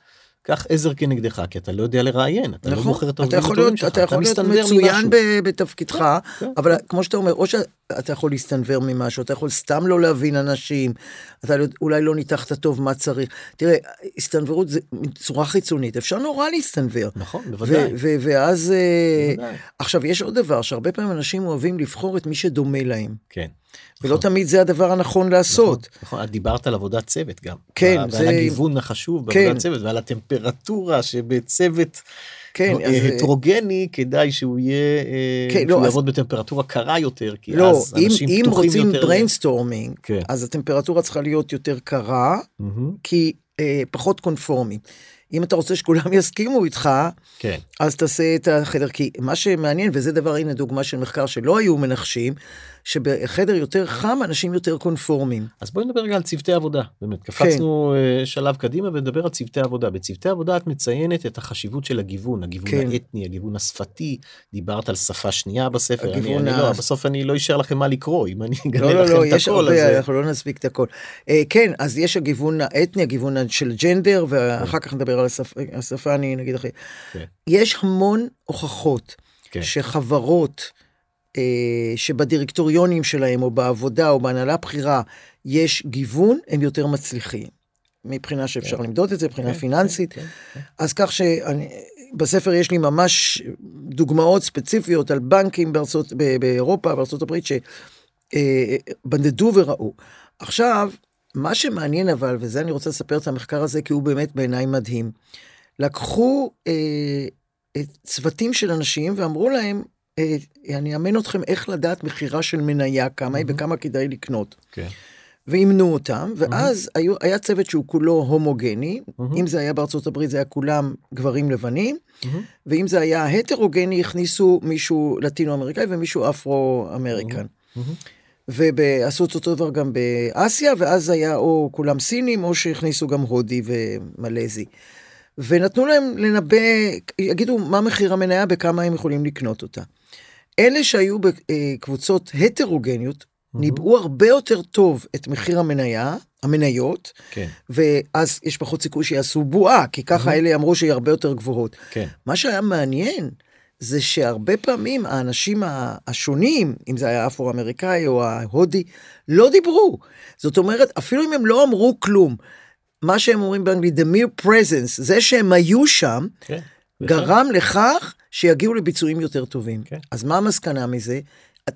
קח עזר כנגדך, כי אתה לא יודע לראיין, אתה לא נכון, לא בוחר את העובדים
הטובים שלך, אתה יכול להיות מצוין בתפקידך, כן, כן. אבל כמו שאתה אומר, או שאתה יכול להסתנוור ממשהו, אתה יכול סתם לא להבין אנשים, אתה לא- אולי לא ניתחת טוב מה צריך. תראה, הסתנוורות זה צורה חיצונית, אפשר נורא להסתנוור.
נכון, בוודאי.
ואז, אה, עכשיו יש עוד דבר, שהרבה פעמים אנשים אוהבים לבחור את מי שדומה להם.
כן.
ולא נכון. תמיד זה הדבר הנכון לעשות.
נכון, נכון, את דיברת על עבודת צוות גם.
כן,
ועל זה... ועל הגיוון החשוב בעבודת כן. צוות ועל הטמפרטורה שבצוות כן, אז... הטרוגני כדאי שהוא יהיה, אה, כן, שהוא לא, יעבוד אז... בטמפרטורה קרה יותר, כי
לא,
אז אנשים
אם
פתוחים יותר.
אם רוצים brainstorming, כן. אז הטמפרטורה צריכה להיות יותר קרה, mm-hmm. כי אה, פחות קונפורמי. אם אתה רוצה שכולם <laughs> יסכימו איתך,
כן.
אז תעשה את החדר, כי מה שמעניין, וזה דבר, הנה דוגמה של מחקר שלא היו מנחשים, שבחדר יותר חם אנשים יותר קונפורמים.
אז בואי נדבר רגע על צוותי עבודה. באמת, קפצנו כן. אה, שלב קדימה ונדבר על צוותי עבודה. בצוותי עבודה את מציינת את החשיבות של הגיוון, הגיוון כן. האתני, הגיוון השפתי, דיברת על שפה שנייה בספר, אני, אני לא, בסוף אני לא אשאר לכם מה לקרוא, אם אני אגלה לא, לא, לכם לא, את
יש
הכל.
הרבה, אז... אנחנו לא נספיק את הכל. אה, כן, אז יש הגיוון האתני, הגיוון של ג'נדר, ואחר כך נדבר על השפה, השפה אני נגיד אחרי. כן. יש המון הוכחות כן. שחברות, אה, שבדירקטוריונים שלהם, או בעבודה, או בהנהלה בכירה, יש גיוון, הם יותר מצליחים. מבחינה שאפשר כן. למדוד את זה, מבחינה כן, פיננסית. כן, כן, כן. אז כך שבספר יש לי ממש דוגמאות ספציפיות על בנקים בארצות, באירופה, בארצות הברית, שבנדדו וראו. עכשיו, מה שמעניין אבל, וזה אני רוצה לספר את המחקר הזה, כי הוא באמת בעיניי מדהים. לקחו אה, צוותים של אנשים ואמרו להם, אה, אני אאמן אתכם איך לדעת מכירה של מניה, כמה היא וכמה כדאי לקנות.
כן.
ואימנו אותם, ואז היו, היה צוות שהוא כולו הומוגני, אם זה היה בארצות הברית זה היה כולם גברים לבנים, ואם זה היה הטרוגני הכניסו מישהו לטינו אמריקאי ומישהו אפרו אמריקן. ועשו את אותו דבר גם באסיה, ואז היה או כולם סינים או שהכניסו גם הודי ומלזי. ונתנו להם לנבא, יגידו מה מחיר המניה, בכמה הם יכולים לקנות אותה. אלה שהיו בקבוצות הטרוגניות, mm-hmm. ניבאו הרבה יותר טוב את מחיר המניה, המניות,
כן.
ואז יש פחות סיכוי שיעשו בועה, כי ככה mm-hmm. אלה אמרו שהיא הרבה יותר גבוהות.
כן.
מה שהיה מעניין, זה שהרבה פעמים האנשים השונים, אם זה היה אפרו-אמריקאי או ההודי, לא דיברו. זאת אומרת, אפילו אם הם לא אמרו כלום, מה שהם אומרים באנגלית, the mere presence, זה שהם היו שם, כן. גרם לכך שיגיעו לביצועים יותר טובים. כן. אז מה המסקנה מזה?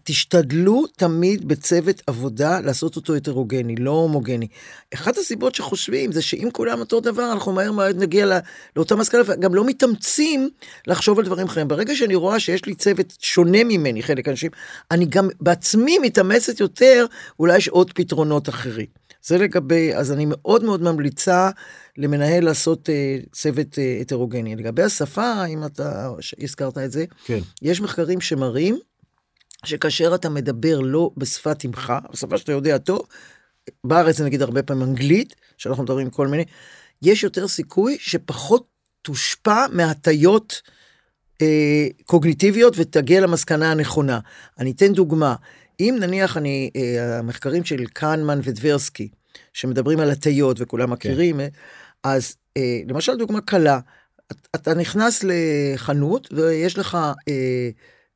תשתדלו תמיד בצוות עבודה לעשות אותו הטרוגני, לא הומוגני. אחת הסיבות שחושבים זה שאם כולם אותו דבר, אנחנו מהר מאוד נגיע לא, לאותה מסקנה, וגם לא מתאמצים לחשוב על דברים אחרים. ברגע שאני רואה שיש לי צוות שונה ממני, חלק אנשים, אני גם בעצמי מתאמצת יותר, אולי יש עוד פתרונות אחרים. זה לגבי, אז אני מאוד מאוד ממליצה למנהל לעשות uh, צוות uh, הטרוגני. לגבי השפה, אם אתה הזכרת את זה,
כן.
יש מחקרים שמראים שכאשר אתה מדבר לא בשפת אמך, בשפה שאתה יודע טוב, בארץ זה נגיד הרבה פעמים אנגלית, שאנחנו מדברים עם כל מיני, יש יותר סיכוי שפחות תושפע מהטיות אה, קוגניטיביות ותגיע למסקנה הנכונה. אני אתן דוגמה, אם נניח אני, אה, המחקרים של קהנמן ודברסקי, שמדברים על הטיות וכולם מכירים, כן. אז אה, למשל דוגמה קלה, אתה נכנס לחנות ויש לך אה,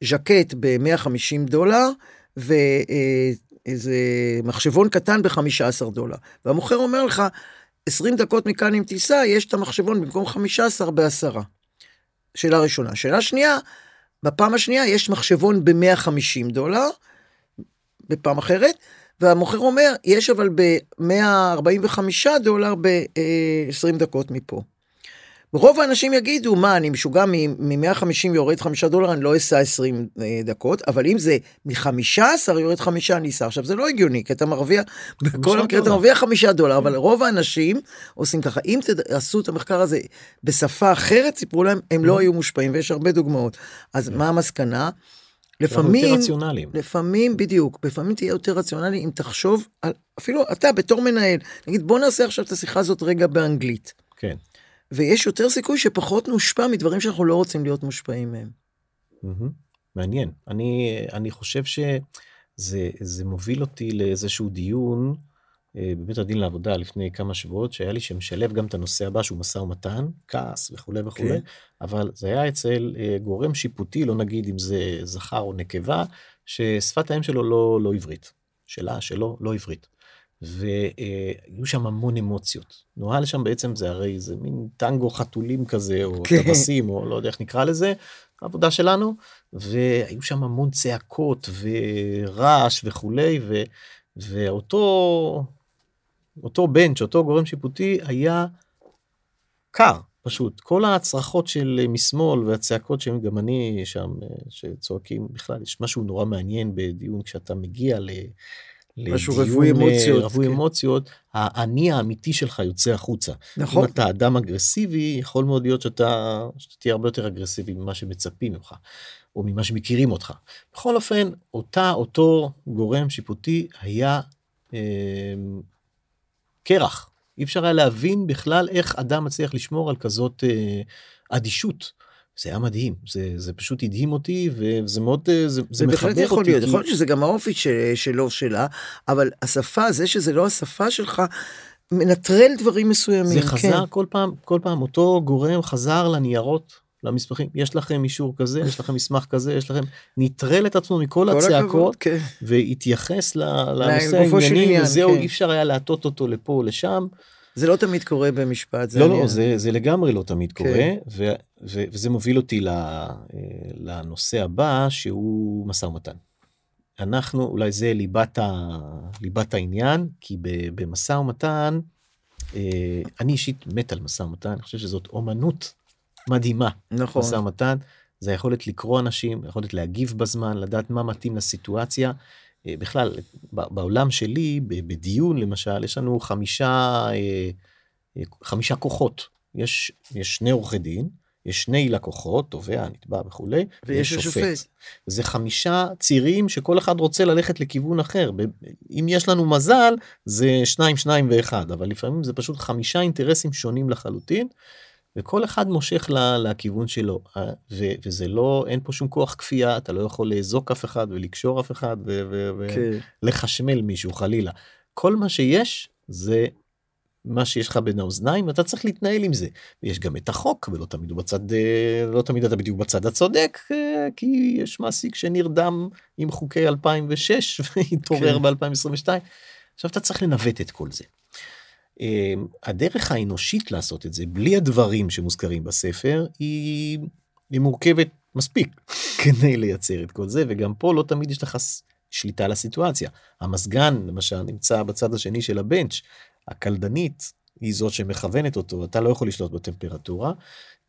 ז'קט ב-150 דולר ואיזה מחשבון קטן ב-15 דולר, והמוכר אומר לך, 20 דקות מכאן אם תיסע, יש את המחשבון במקום 15 בעשרה. שאלה ראשונה. שאלה שנייה, בפעם השנייה יש מחשבון ב-150 דולר, בפעם אחרת, והמוכר אומר, יש אבל ב-145 דולר ב-20 דקות מפה. רוב האנשים יגידו, מה, אני משוגע מ-150 יורד 5 דולר, אני לא אסע 20 אה, דקות, אבל אם זה מ-15 יורד 5, אני אסע. עכשיו, זה לא הגיוני, כי אתה מרוויח, בכל המקרה אתה מרוויח 5 דולר, אבל רוב האנשים עושים ככה. אם תעשו את המחקר הזה בשפה אחרת, סיפרו להם, הם לא היו מושפעים, ויש הרבה דוגמאות. אז מה המסקנה? לפעמים, לפעמים בדיוק, לפעמים תהיה יותר רציונלי אם תחשוב על, אפילו אתה בתור מנהל, נגיד בוא נעשה עכשיו את השיחה הזאת רגע באנגלית.
כן.
ויש יותר סיכוי שפחות נושפע מדברים שאנחנו לא רוצים להיות מושפעים מהם.
מעניין. אני, אני חושב שזה מוביל אותי לאיזשהו דיון בבית הדין לעבודה לפני כמה שבועות שהיה לי שמשלב גם את הנושא הבא שהוא משא ומתן, כעס וכולי וכולי, כן. אבל זה היה אצל אה, גורם שיפוטי, לא נגיד אם זה זכר או נקבה, ששפת האם שלו לא, לא עברית. שלה, שלו, לא עברית. והיו שם המון אמוציות. נוהל שם בעצם זה הרי זה מין טנגו חתולים כזה, או כן. טבסים, או לא יודע איך נקרא לזה, העבודה שלנו, והיו שם המון צעקות ורעש וכולי, ו, ואותו אותו בנץ', אותו גורם שיפוטי היה קר, פשוט. כל הצרחות של משמאל והצעקות שהם גם אני שם, שצועקים בכלל, יש משהו נורא מעניין בדיון כשאתה מגיע ל...
משהו רווי אמוציות.
רווי כן. אמוציות, האני האמיתי שלך יוצא החוצה.
נכון.
אם אתה אדם אגרסיבי, יכול מאוד להיות שאתה, שאתה תהיה הרבה יותר אגרסיבי ממה שמצפים ממך, או ממה שמכירים אותך. בכל אופן, אותה, אותו גורם שיפוטי היה אה, קרח. אי אפשר היה להבין בכלל איך אדם מצליח לשמור על כזאת אה, אדישות. זה היה מדהים זה זה פשוט הדהים אותי וזה מאוד אה, זה,
זה בהחלט יכול להיות יכול להיות שזה גם האופי שלו שלה אבל השפה זה שזה לא השפה שלך מנטרל דברים מסוימים
זה חזר כן. כל פעם כל פעם אותו גורם חזר לניירות למסמכים יש לכם אישור כזה יש לכם מסמך כזה יש לכם נטרל את עצמו מכל הצעקות כן. והתייחס לנושא הענייני וזהו כן. אי אפשר היה להטות אותו לפה או לשם.
זה לא תמיד קורה במשפט.
לא, לא, זה, זה לגמרי לא תמיד כן. קורה, ו, ו, וזה מוביל אותי לנושא הבא, שהוא משא ומתן. אנחנו, אולי זה ליבת, ה, ליבת העניין, כי במשא ומתן, אה, אני אישית מת על משא ומתן, אני חושב שזאת אומנות מדהימה.
נכון.
משא ומתן, זה היכולת לקרוא אנשים, היכולת להגיב בזמן, לדעת מה מתאים לסיטואציה. אה, בכלל, בעולם שלי, בדיון למשל, יש לנו חמישה, אה, אה, חמישה כוחות. יש, יש שני עורכי דין, יש שני לקוחות, תובע, נתבע וכולי,
ויש השופט.
זה חמישה צירים שכל אחד רוצה ללכת לכיוון אחר. אם יש לנו מזל, זה שניים, שניים ואחד, אבל לפעמים זה פשוט חמישה אינטרסים שונים לחלוטין. וכל אחד מושך לכיוון שלו אה, וזה לא אין פה שום כוח כפייה אתה לא יכול לאזוק אף אחד ולקשור אף אחד ולחשמל כן. מישהו חלילה כל מה שיש זה מה שיש לך בין האוזניים אתה צריך להתנהל עם זה יש גם את החוק ולא תמיד הוא בצד אה, לא תמיד אתה בדיוק בצד הצודק אה, כי יש מעסיק שנרדם עם חוקי 2006 והתעורר כן. ב2022 עכשיו אתה צריך לנווט את כל זה. אמ, הדרך האנושית לעשות את זה בלי הדברים שמוזכרים בספר היא, היא מורכבת מספיק <laughs> כדי לייצר את כל זה וגם פה לא תמיד יש לך שליטה על הסיטואציה המזגן למשל נמצא בצד השני של הבנץ' הקלדנית היא זאת שמכוונת אותו אתה לא יכול לשלוט בטמפרטורה.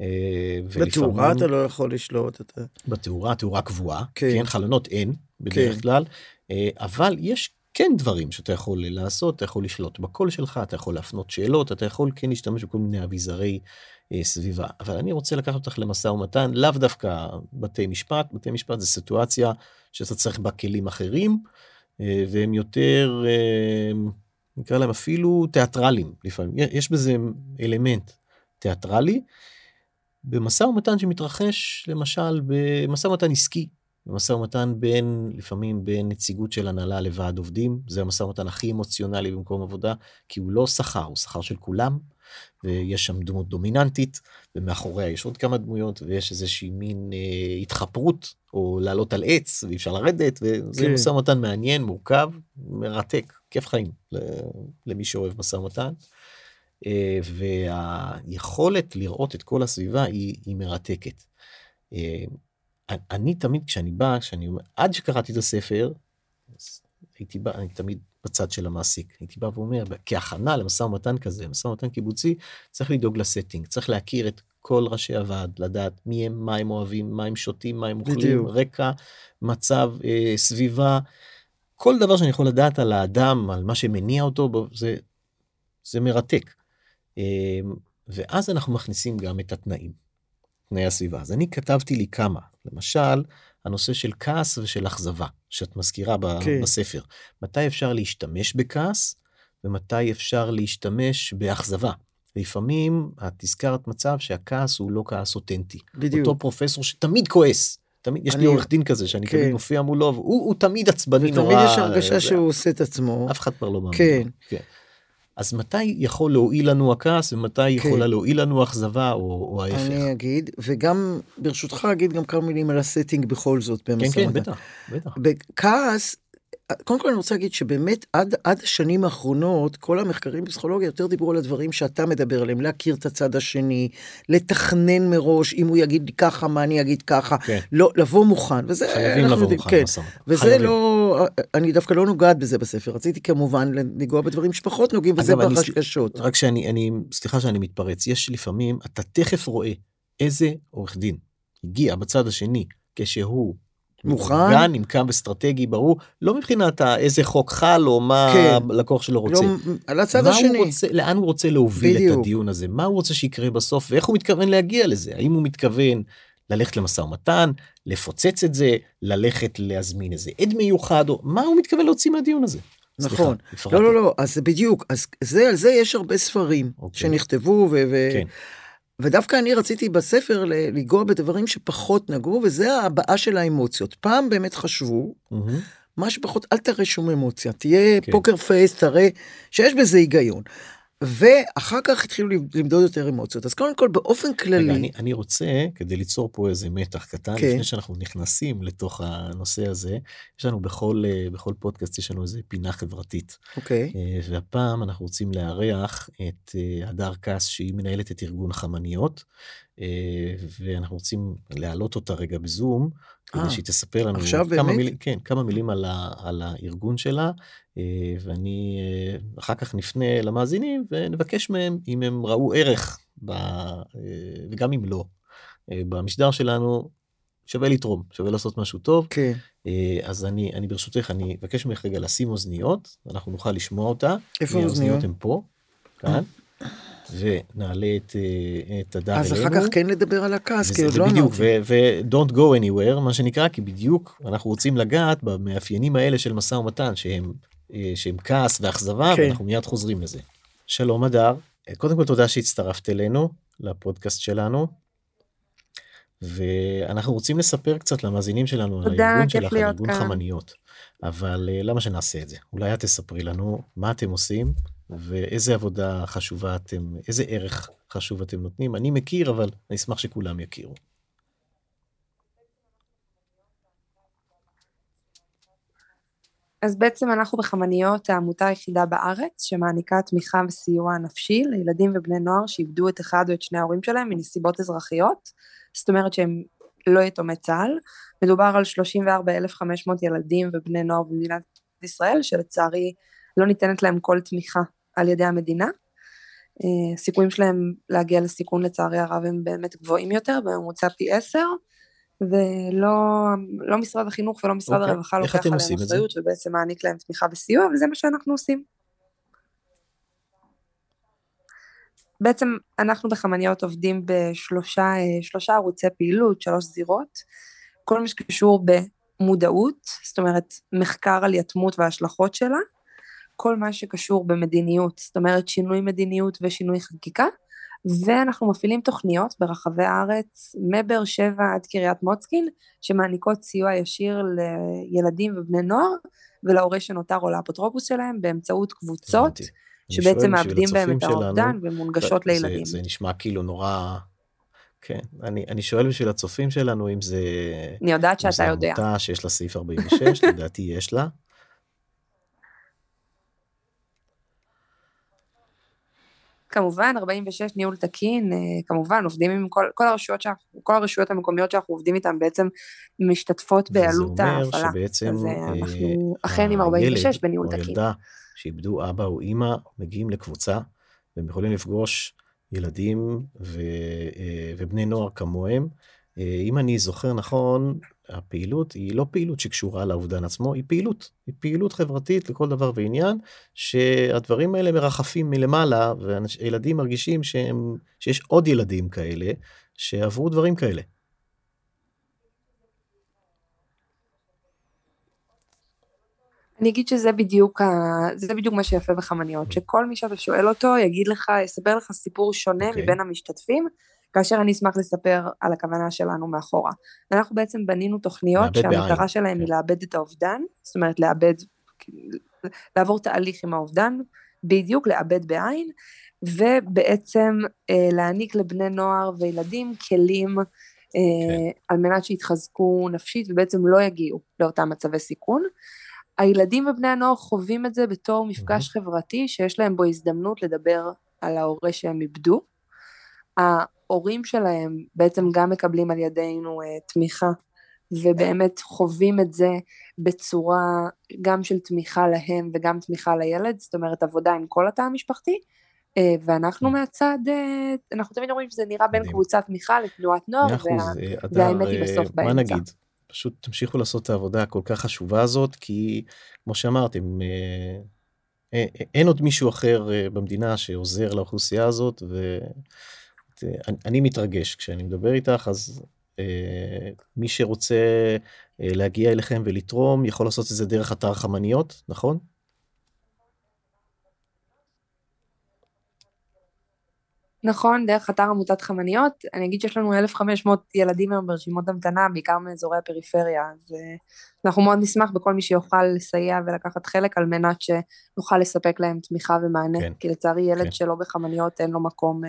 אה, בתאורה אתה לא יכול לשלוט את זה.
בתאורה תאורה קבועה כן. כן חלונות אין בדרך כן. כלל אה, אבל יש כן דברים שאתה יכול לעשות, אתה יכול לשלוט בקול שלך, אתה יכול להפנות שאלות, אתה יכול כן להשתמש בכל מיני אביזרי אה, סביבה. אבל אני רוצה לקחת אותך למשא ומתן, לאו דווקא בתי משפט, בתי משפט זה סיטואציה שאתה צריך בה כלים אחרים, אה, והם יותר, אה, נקרא להם אפילו תיאטרלים לפעמים, יש בזה אלמנט תיאטרלי. במשא ומתן שמתרחש למשל במשא ומתן עסקי במשא ומתן בין, לפעמים בין נציגות של הנהלה לוועד עובדים, זה המשא ומתן הכי אמוציונלי במקום עבודה, כי הוא לא שכר, הוא שכר של כולם, ויש שם דמות דומיננטית, ומאחוריה יש עוד כמה דמויות, ויש איזושהי מין אה, התחפרות, או לעלות על עץ, ואי אפשר לרדת, וזה כן. משא ומתן מעניין, מורכב, מרתק, כיף חיים למי שאוהב משא ומתן. אה, והיכולת לראות את כל הסביבה היא, היא מרתקת. אני תמיד כשאני בא, כשאני אומר, עד שקראתי את הספר, הייתי בא, אני תמיד בצד של המעסיק, הייתי בא ואומר, כהכנה למשא ומתן כזה, משא ומתן קיבוצי, צריך לדאוג לסטינג, צריך להכיר את כל ראשי הוועד, לדעת מי הם, מה הם אוהבים, מה הם שותים, מה הם אוכלים, בדיוק. רקע, מצב, אה, סביבה, כל דבר שאני יכול לדעת על האדם, על מה שמניע אותו, זה, זה מרתק. אה, ואז אנחנו מכניסים גם את התנאים, תנאי הסביבה. אז אני כתבתי לי כמה, למשל, הנושא של כעס ושל אכזבה, שאת מזכירה okay. כן. בספר. מתי אפשר להשתמש בכעס ומתי אפשר להשתמש באכזבה. לפעמים את הזכרת מצב שהכעס הוא לא כעס אותנטי. בדיוק. אותו פרופסור שתמיד כועס. תמיד, יש לי עורך דין כזה שאני כן. תמיד מופיע מולו, והוא תמיד עצבני
נורא. ותמיד יש הרגשה שהוא עושה את עצמו.
אף אחד כבר לא מאמין. כן. כן. אז מתי יכול להועיל לנו הכעס ומתי כן. יכולה להועיל לנו אכזבה או, או ההפך?
אני אגיד, וגם ברשותך אגיד גם כמה מילים על ה setting בכל זאת.
כן, כן, בטח, בטח.
בכעס קודם כל אני רוצה להגיד שבאמת עד, עד השנים האחרונות כל המחקרים בפסיכולוגיה יותר דיברו על הדברים שאתה מדבר עליהם, להכיר את הצד השני, לתכנן מראש, אם הוא יגיד ככה, מה אני אגיד ככה, כן. לא, לבוא מוכן,
וזה, חייבים לבוא מוכן, כן,
וזה חייבים. לא, אני דווקא לא נוגעת בזה בספר, רציתי כמובן לנגוע בדברים שפחות נוגעים, וזה בחששות.
רק שאני, אני, סליחה שאני מתפרץ, יש לפעמים, אתה תכף רואה איזה עורך דין הגיע בצד השני כשהוא
מוכן.
גן עם קו אסטרטגי ברור, לא מבחינת איזה חוק חל או מה כן. הלקוח שלו רוצה. לא,
על הצד השני.
הוא רוצה, לאן הוא רוצה להוביל בדיוק. את הדיון הזה, מה הוא רוצה שיקרה בסוף ואיך הוא מתכוון להגיע לזה, האם הוא מתכוון ללכת למשא ומתן, לפוצץ את זה, ללכת להזמין איזה עד מיוחד, או מה הוא מתכוון להוציא מהדיון הזה.
נכון, סליחה, לא לא לא, אז בדיוק, אז זה, על זה יש הרבה ספרים אוקיי. שנכתבו ו... ו... כן. ודווקא אני רציתי בספר לנגוע בדברים שפחות נגעו, וזה ההבעה של האמוציות. פעם באמת חשבו, mm-hmm. מה שפחות, אל תראה שום אמוציה, תהיה כן. פוקר פייס, תראה שיש בזה היגיון. ואחר כך התחילו למדוד יותר אמוציות אז קודם כל באופן כללי רגע,
אני, אני רוצה כדי ליצור פה איזה מתח קטן כן. לפני שאנחנו נכנסים לתוך הנושא הזה יש לנו בכל אה, בכל פודקאסט יש לנו איזה פינה חברתית.
אוקיי.
אה, והפעם אנחנו רוצים לארח את אה, הדר קאס שהיא מנהלת את ארגון חמניות ואנחנו רוצים להעלות אותה רגע בזום כדי שהיא תספר לנו כמה מילים, כן, כמה מילים על, ה, על הארגון שלה אה, ואני אה, אחר כך נפנה למאזינים ונבקש מהם אם הם ראו ערך ב, אה, וגם אם לא במשדר שלנו שווה לתרום שווה לעשות משהו טוב
כן.
אז אני אני ברשותך אני אבקש ממך רגע לשים אוזניות אנחנו נוכל לשמוע אותה.
איפה האוזניות?
הם פה. כאן. ונעלה את, את הדר
אלינו. אז אחר כך כן לדבר על הכעס, כי עוד לא
אמרתי. ו-don't go anywhere, מה שנקרא, כי בדיוק אנחנו רוצים לגעת במאפיינים האלה של משא ומתן, שהם אה, שהם כעס ואכזבה כן. ואנחנו מיד חוזרים לזה. שלום אדר, קודם כל תודה שהצטרפת אלינו לפודקאסט שלנו. ואנחנו רוצים לספר קצת למאזינים שלנו על הארגון שלך, על ארגון כאן. חמניות. אבל אה, למה שנעשה את זה? אולי את תספרי לנו מה אתם עושים ואיזה עבודה חשובה אתם, איזה ערך חשוב אתם נותנים. אני מכיר, אבל אני אשמח שכולם יכירו.
אז בעצם אנחנו בחמניות העמותה היחידה בארץ שמעניקה תמיכה וסיוע נפשי לילדים ובני נוער שאיבדו את אחד או את שני ההורים שלהם מנסיבות אזרחיות, זאת אומרת שהם לא יתומי צה"ל, מדובר על 34,500 ילדים ובני נוער במדינת ישראל שלצערי לא ניתנת להם כל תמיכה על ידי המדינה. אה, הסיכויים שלהם להגיע לסיכון לצערי הרב הם באמת גבוהים יותר, בממוצע פי עשר. ולא לא משרד החינוך ולא משרד okay. אוקיי. הרווחה לוקח עליהם אחריות ובעצם מעניק להם תמיכה וסיוע וזה מה שאנחנו עושים. בעצם אנחנו בחמניות עובדים בשלושה ערוצי פעילות, שלוש זירות, כל מה שקשור במודעות, זאת אומרת מחקר על יתמות וההשלכות שלה, כל מה שקשור במדיניות, זאת אומרת שינוי מדיניות ושינוי חקיקה, ואנחנו מפעילים תוכניות ברחבי הארץ, מבאר שבע עד קריית מוצקין, שמעניקות סיוע ישיר לילדים ובני נוער, ולהורה שנותר או לאפוטרופוס שלהם, באמצעות קבוצות, שבעצם מאבדים בהם את האובדן ומונגשות לילדים.
זה, זה נשמע כאילו נורא... כן, אני, אני שואל בשביל הצופים שלנו אם זה...
אני יודעת שאתה יודע. אם
זה עמותה שיש לה סעיף 46, <laughs> לדעתי יש לה.
כמובן, 46 ניהול תקין, אה, כמובן עובדים עם כל, כל הרשויות, שאנחנו, כל הרשויות המקומיות שאנחנו עובדים איתן בעצם משתתפות בעלות ההפעלה.
וזה אומר שבעצם
אז אה, אנחנו אכן עם 46 בניהול תקין.
הילד או הילדה שאיבדו אבא או אימא מגיעים לקבוצה והם יכולים לפגוש ילדים ו, ובני נוער כמוהם. אם אני זוכר נכון, הפעילות היא לא פעילות שקשורה לאובדן עצמו, היא פעילות, היא פעילות חברתית לכל דבר ועניין, שהדברים האלה מרחפים מלמעלה, וילדים מרגישים שהם, שיש עוד ילדים כאלה שעברו דברים כאלה.
אני אגיד שזה בדיוק, ה... זה בדיוק מה שיפה בחמניות, שכל מי שאתה שואל אותו יגיד לך, יספר לך סיפור שונה okay. אוקיי. מבין המשתתפים, כאשר אני אשמח לספר על הכוונה שלנו מאחורה. אנחנו בעצם בנינו תוכניות שהמטרה בעין. שלהם היא כן. לאבד את האובדן, זאת אומרת לאבד, לעבור תהליך עם האובדן, בדיוק לאבד בעין, ובעצם אה, להעניק לבני נוער וילדים כלים אה, כן. על מנת שיתחזקו נפשית ובעצם לא יגיעו לאותם מצבי סיכון. הילדים ובני הנוער חווים את זה בתור מפגש חברתי שיש להם בו הזדמנות לדבר על ההורה שהם איבדו. ההורים שלהם בעצם גם מקבלים על ידינו uh, תמיכה, ובאמת חווים את זה בצורה גם של תמיכה להם וגם תמיכה לילד, זאת אומרת עבודה עם כל התא המשפחתי, uh, ואנחנו מהצד, uh, אנחנו תמיד אומרים שזה נראה בין קבוצת תמיכה לתנועת נוער, וה... והאמת היא בסוף באמצע.
מה נגיד? פשוט תמשיכו לעשות את העבודה הכל כך חשובה הזאת, כי כמו שאמרתם, אין עוד מישהו אחר במדינה שעוזר לאוכלוסייה הזאת, ו... אני, אני מתרגש כשאני מדבר איתך, אז אה, מי שרוצה אה, להגיע אליכם ולתרום יכול לעשות את זה דרך אתר חמניות, נכון?
נכון, דרך אתר עמותת חמניות. אני אגיד שיש לנו 1,500 ילדים היום ברשימות המתנה, בעיקר מאזורי הפריפריה, אז uh, אנחנו מאוד נשמח בכל מי שיוכל לסייע ולקחת חלק על מנת שנוכל לספק להם תמיכה ומענה, כן, כי לצערי ילד כן. שלא בחמניות אין לו מקום uh,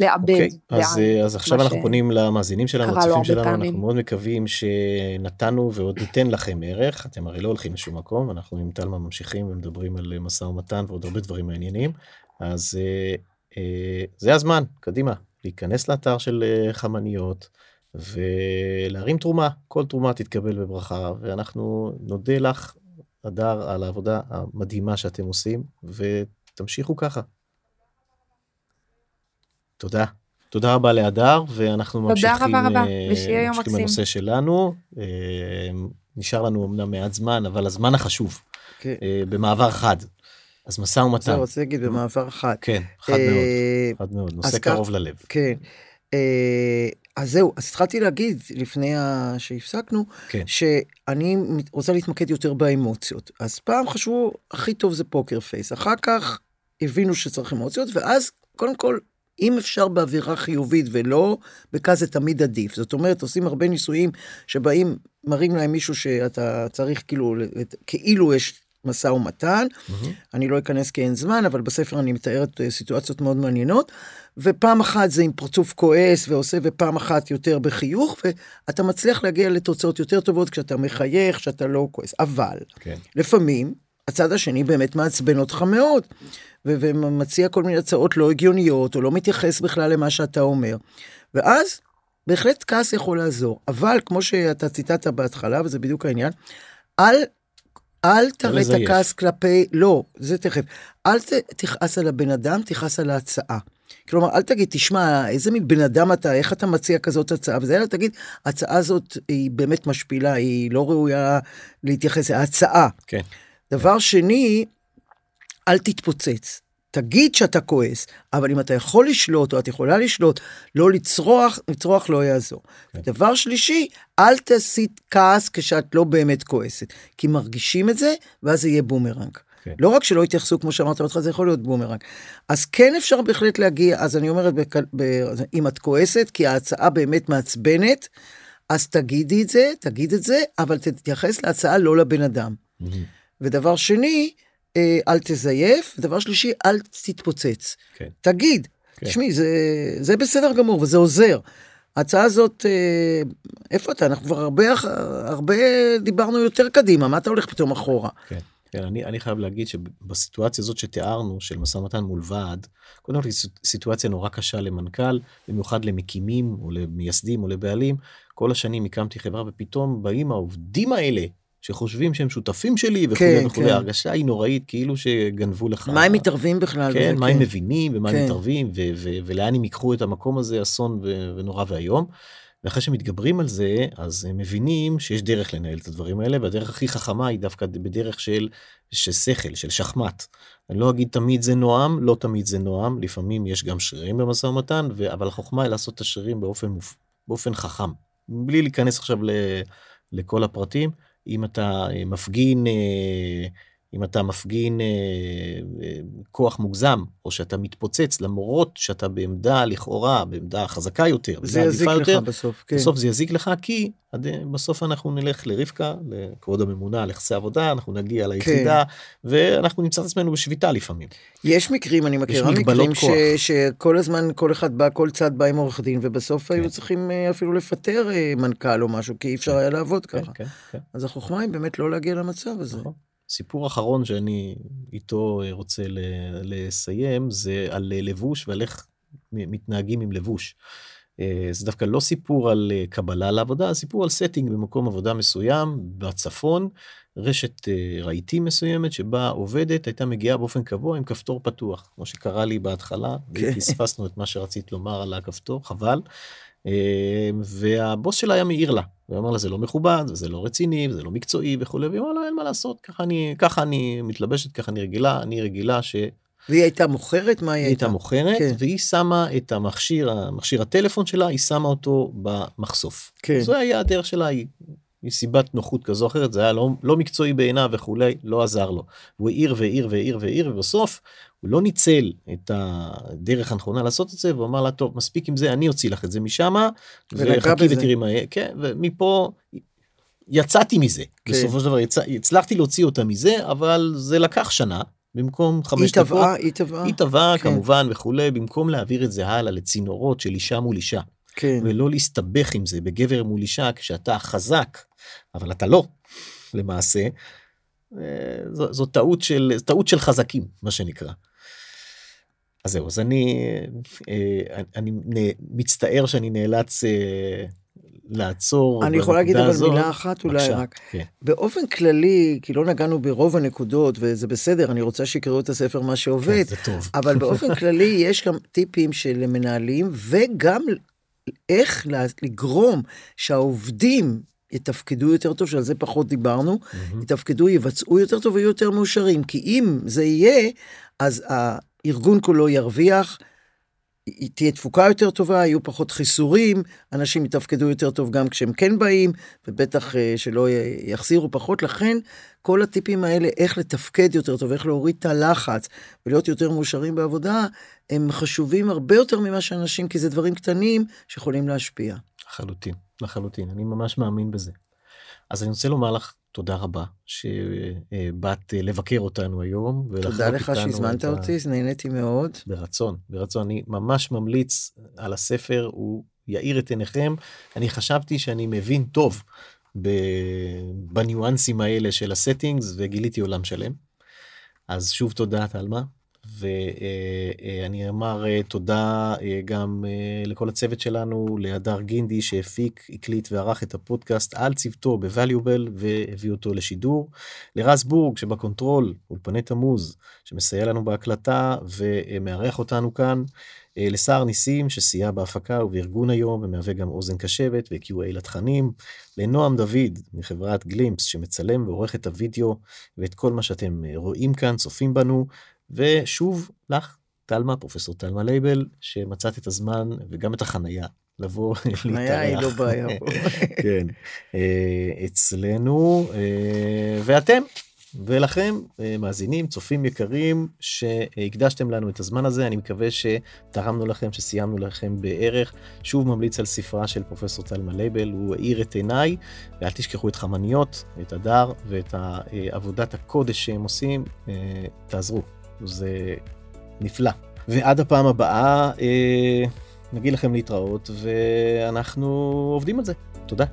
לאבד. אוקיי,
אז, uh, אז עכשיו אנחנו ש... פונים למאזינים שלנו, לצופים שלנו, פעמים. אנחנו מאוד מקווים שנתנו ועוד ניתן לכם ערך, אתם הרי לא הולכים לשום מקום, אנחנו עם טלמה ממשיכים ומדברים על משא ומתן ועוד הרבה דברים מעניינים, אז אה, זה הזמן, קדימה, להיכנס לאתר של אה, חמניות ולהרים תרומה, כל תרומה תתקבל בברכה, ואנחנו נודה לך, אדר, על העבודה המדהימה שאתם עושים, ותמשיכו ככה. תודה. תודה רבה להדר, ואנחנו ממשיכים,
רבה רבה.
בנושא שלנו. אה, נשאר לנו אמנם מעט זמן, אבל הזמן החשוב, okay. כן. במעבר חד. אז משא ומתן.
זה רוצה להגיד במעבר חד.
כן, חד מאוד, אה, חד מאוד, נושא קרוב ללב.
כן. אה, אז זהו, אז התחלתי להגיד לפני שהפסקנו, כן. שאני רוצה להתמקד יותר באמוציות. אז פעם חשבו, הכי טוב זה פוקר פייס, אחר כך הבינו שצריך אמוציות, ואז קודם כל, אם אפשר באווירה חיובית ולא בכזה תמיד עדיף. זאת אומרת, עושים הרבה ניסויים שבאים, מראים להם מישהו שאתה צריך כאילו, כאילו יש משא ומתן. Mm-hmm. אני לא אכנס כי אין זמן, אבל בספר אני מתארת אה, סיטואציות מאוד מעניינות. ופעם אחת זה עם פרצוף כועס ועושה, ופעם אחת יותר בחיוך, ואתה מצליח להגיע לתוצאות יותר טובות כשאתה מחייך, כשאתה לא כועס. אבל. כן. לפעמים, הצד השני באמת מעצבן אותך מאוד, ו- ומציע כל מיני הצעות לא הגיוניות, או לא מתייחס בכלל למה שאתה אומר. ואז, בהחלט כעס יכול לעזור. אבל, כמו שאתה ציטטת בהתחלה, וזה בדיוק העניין, אל אל תראה את הכעס כלפי, לא, זה תכף. אל תכעס על הבן אדם, תכעס על ההצעה. כלומר, אל תגיד, תשמע, איזה מין בן אדם אתה, איך אתה מציע כזאת הצעה, וזה אלא תגיד, ההצעה הזאת היא באמת משפילה, היא לא ראויה להתייחס, ההצעה. כן. דבר שני, אל תתפוצץ. תגיד שאתה כועס, אבל אם אתה יכול לשלוט או את יכולה לשלוט, לא לצרוח, לצרוח לא יעזור. כן. דבר שלישי, אל תפגין כעס כשאת לא באמת כועסת, כי מרגישים את זה, ואז זה יהיה בומרנג. כן. לא רק שלא יתייחסו, כמו שאמרת בהתחלה, זה יכול להיות בומרנג. אז כן אפשר בהחלט להגיע, אז אני אומרת, בק... ב... אם את כועסת, כי ההצעה באמת מעצבנת, אז תגידי את זה, תגיד את זה, אבל תתייחס להצעה לא לבן אדם. Mm-hmm. ודבר שני, אה, אל תזייף, דבר שלישי, אל תתפוצץ. כן. תגיד, כן. תשמעי, זה, זה בסדר גמור וזה עוזר. ההצעה הזאת, אה, איפה אתה? אנחנו כבר הרבה, הרבה דיברנו יותר קדימה, מה אתה הולך פתאום אחורה? כן.
כן, אני, אני חייב להגיד שבסיטואציה הזאת שתיארנו, של משא ומתן מול ועד, קודם כל היא סיטואציה נורא קשה למנכ"ל, במיוחד למקימים או למייסדים או לבעלים. כל השנים הקמתי חברה ופתאום באים העובדים האלה שחושבים שהם שותפים שלי וכולי כן, וכולי, כן. ההרגשה היא נוראית כאילו שגנבו לך.
מה הם מתערבים בכלל?
כן, מה כן. הם מבינים ומה כן. הם מתערבים ו- ו- ולאן הם ייקחו את המקום הזה אסון ו- ונורא ואיום. ואחרי שמתגברים על זה אז הם מבינים שיש דרך לנהל את הדברים האלה והדרך הכי חכמה היא דווקא בדרך של, של שכל של שחמט. אני לא אגיד תמיד זה נועם לא תמיד זה נועם לפעמים יש גם שרירים במשא ומתן ו- אבל החוכמה היא לעשות את השרירים באופן באופן חכם בלי להיכנס עכשיו ל- לכל הפרטים. אם אתה אה, מפגין אה, אם אתה מפגין אה, אה, כוח מוגזם, או שאתה מתפוצץ, למרות שאתה בעמדה לכאורה, בעמדה חזקה יותר,
זה יזיק לך יותר, בסוף,
כן. בסוף זה יזיק לך, כי עד, בסוף אנחנו נלך לרבקה, לכבוד הממונה על יחסי עבודה, אנחנו נגיע ליחידה, כן. ואנחנו נמצא את עצמנו בשביתה לפעמים.
יש מקרים, אני מכירה מקרים ש, שכל הזמן כל אחד בא, כל צד בא עם עורך דין, ובסוף כן. היו צריכים אה, אפילו לפטר מנכ"ל או משהו, כי אי אפשר כן. היה לעבוד כן, ככה. כן, כן. אז החוכמה היא באמת לא להגיע למצב הזה. נכון.
סיפור אחרון שאני איתו אה, רוצה לסיים זה על אה, לבוש ועל איך מתנהגים עם לבוש. אה, זה דווקא לא סיפור על קבלה לעבודה, סיפור על setting במקום עבודה מסוים בצפון, רשת רהיטים מסוימת שבה עובדת הייתה מגיעה באופן קבוע עם כפתור פתוח, כמו שקרה לי בהתחלה, כן. ופספסנו את מה שרצית לומר על הכפתור, חבל. אמ, והבוס שלה היה מעיר לה, הוא אמר לה זה לא מכובד, זה לא רציני, זה לא מקצועי וכולי, והיא אמרה לה אין מה לעשות, ככה אני, ככה אני מתלבשת, ככה אני רגילה, אני רגילה ש...
והיא הייתה מוכרת? מה היא,
הייתה? הייתה מוכרת, כן. והיא שמה את המכשיר, מכשיר הטלפון שלה, היא שמה אותו במחשוף. כן. זו היה הדרך שלה, היא מסיבת נוחות כזו או אחרת זה היה לא, לא מקצועי בעיניו וכולי לא עזר לו. הוא העיר והעיר והעיר והעיר ובסוף הוא לא ניצל את הדרך הנכונה לעשות את זה והוא אמר לה טוב מספיק עם זה אני אוציא לך את זה משם וחכי ותראי מה יהיה כן ומפה יצאתי מזה כן. בסופו של דבר יצא, הצלחתי להוציא אותה מזה אבל זה לקח שנה במקום חמש
דקות. היא טבעה, היא טבעה.
היא טבעה כן. כמובן וכולי במקום להעביר את זה הלאה לצינורות של אישה מול אישה. כן. ולא להסתבך עם זה בגבר מול אישה כשאתה חזק אבל אתה לא למעשה. אה, זו, זו טעות של טעות של חזקים מה שנקרא. אז זהו אז אני אה, אני מצטער שאני נאלץ אה, לעצור.
אני יכול להגיד אבל זו. מילה אחת אולי בקשה, רק. כן. באופן כללי, כי לא נגענו ברוב הנקודות וזה בסדר, אני רוצה שיקראו את הספר מה שעובד. כן,
זה טוב.
אבל באופן כללי <laughs> יש גם טיפים של מנהלים וגם איך לגרום שהעובדים יתפקדו יותר טוב, שעל זה פחות דיברנו, mm-hmm. יתפקדו, יבצעו יותר טוב ויהיו יותר מאושרים. כי אם זה יהיה, אז הארגון כולו ירוויח, תהיה תפוקה יותר טובה, יהיו פחות חיסורים, אנשים יתפקדו יותר טוב גם כשהם כן באים, ובטח אה, שלא יחזירו פחות. לכן, כל הטיפים האלה, איך לתפקד יותר טוב, איך להוריד את הלחץ ולהיות יותר מאושרים בעבודה, הם חשובים הרבה יותר ממה שאנשים, כי זה דברים קטנים שיכולים להשפיע.
לחלוטין, לחלוטין, אני ממש מאמין בזה. אז אני רוצה לומר לך תודה רבה שבאת לבקר אותנו היום.
תודה לך שהזמנת אותי, ה... נהניתי מאוד.
ברצון, ברצון. אני ממש ממליץ על הספר, הוא יאיר את עיניכם. אני חשבתי שאני מבין טוב בניואנסים האלה של הסטינגס וגיליתי עולם שלם. אז שוב תודה, תלמה. ואני אומר אה, תודה אה, גם אה, לכל הצוות שלנו, להדר גינדי שהפיק, הקליט וערך את הפודקאסט על צוותו בווליובל והביא אותו לשידור, לרז בורג שבקונטרול, אולפני תמוז, שמסייע לנו בהקלטה ומארח אותנו כאן, לסער ניסים שסייע בהפקה ובארגון היום ומהווה גם אוזן קשבת ו-QA לתכנים, לנועם דוד מחברת Glimpse שמצלם ועורך את הוידאו ואת כל מה שאתם רואים כאן, צופים בנו. ושוב לך, תלמה, פרופסור תלמה לייבל, שמצאת את הזמן וגם את החנייה לבוא <laughs> להתארח.
חנייה היא לא בעיה <laughs>
כן, אה, אצלנו, אה, ואתם, ולכם, אה, מאזינים, צופים יקרים, שהקדשתם לנו את הזמן הזה, אני מקווה שתרמנו לכם, שסייענו לכם בערך. שוב ממליץ על ספרה של פרופסור תלמה לייבל, הוא האיר את עיניי, ואל תשכחו את חמניות, את הדר ואת עבודת הקודש שהם עושים, תעזרו. זה נפלא. ועד הפעם הבאה, אה, נגיד לכם להתראות, ואנחנו עובדים על זה. תודה.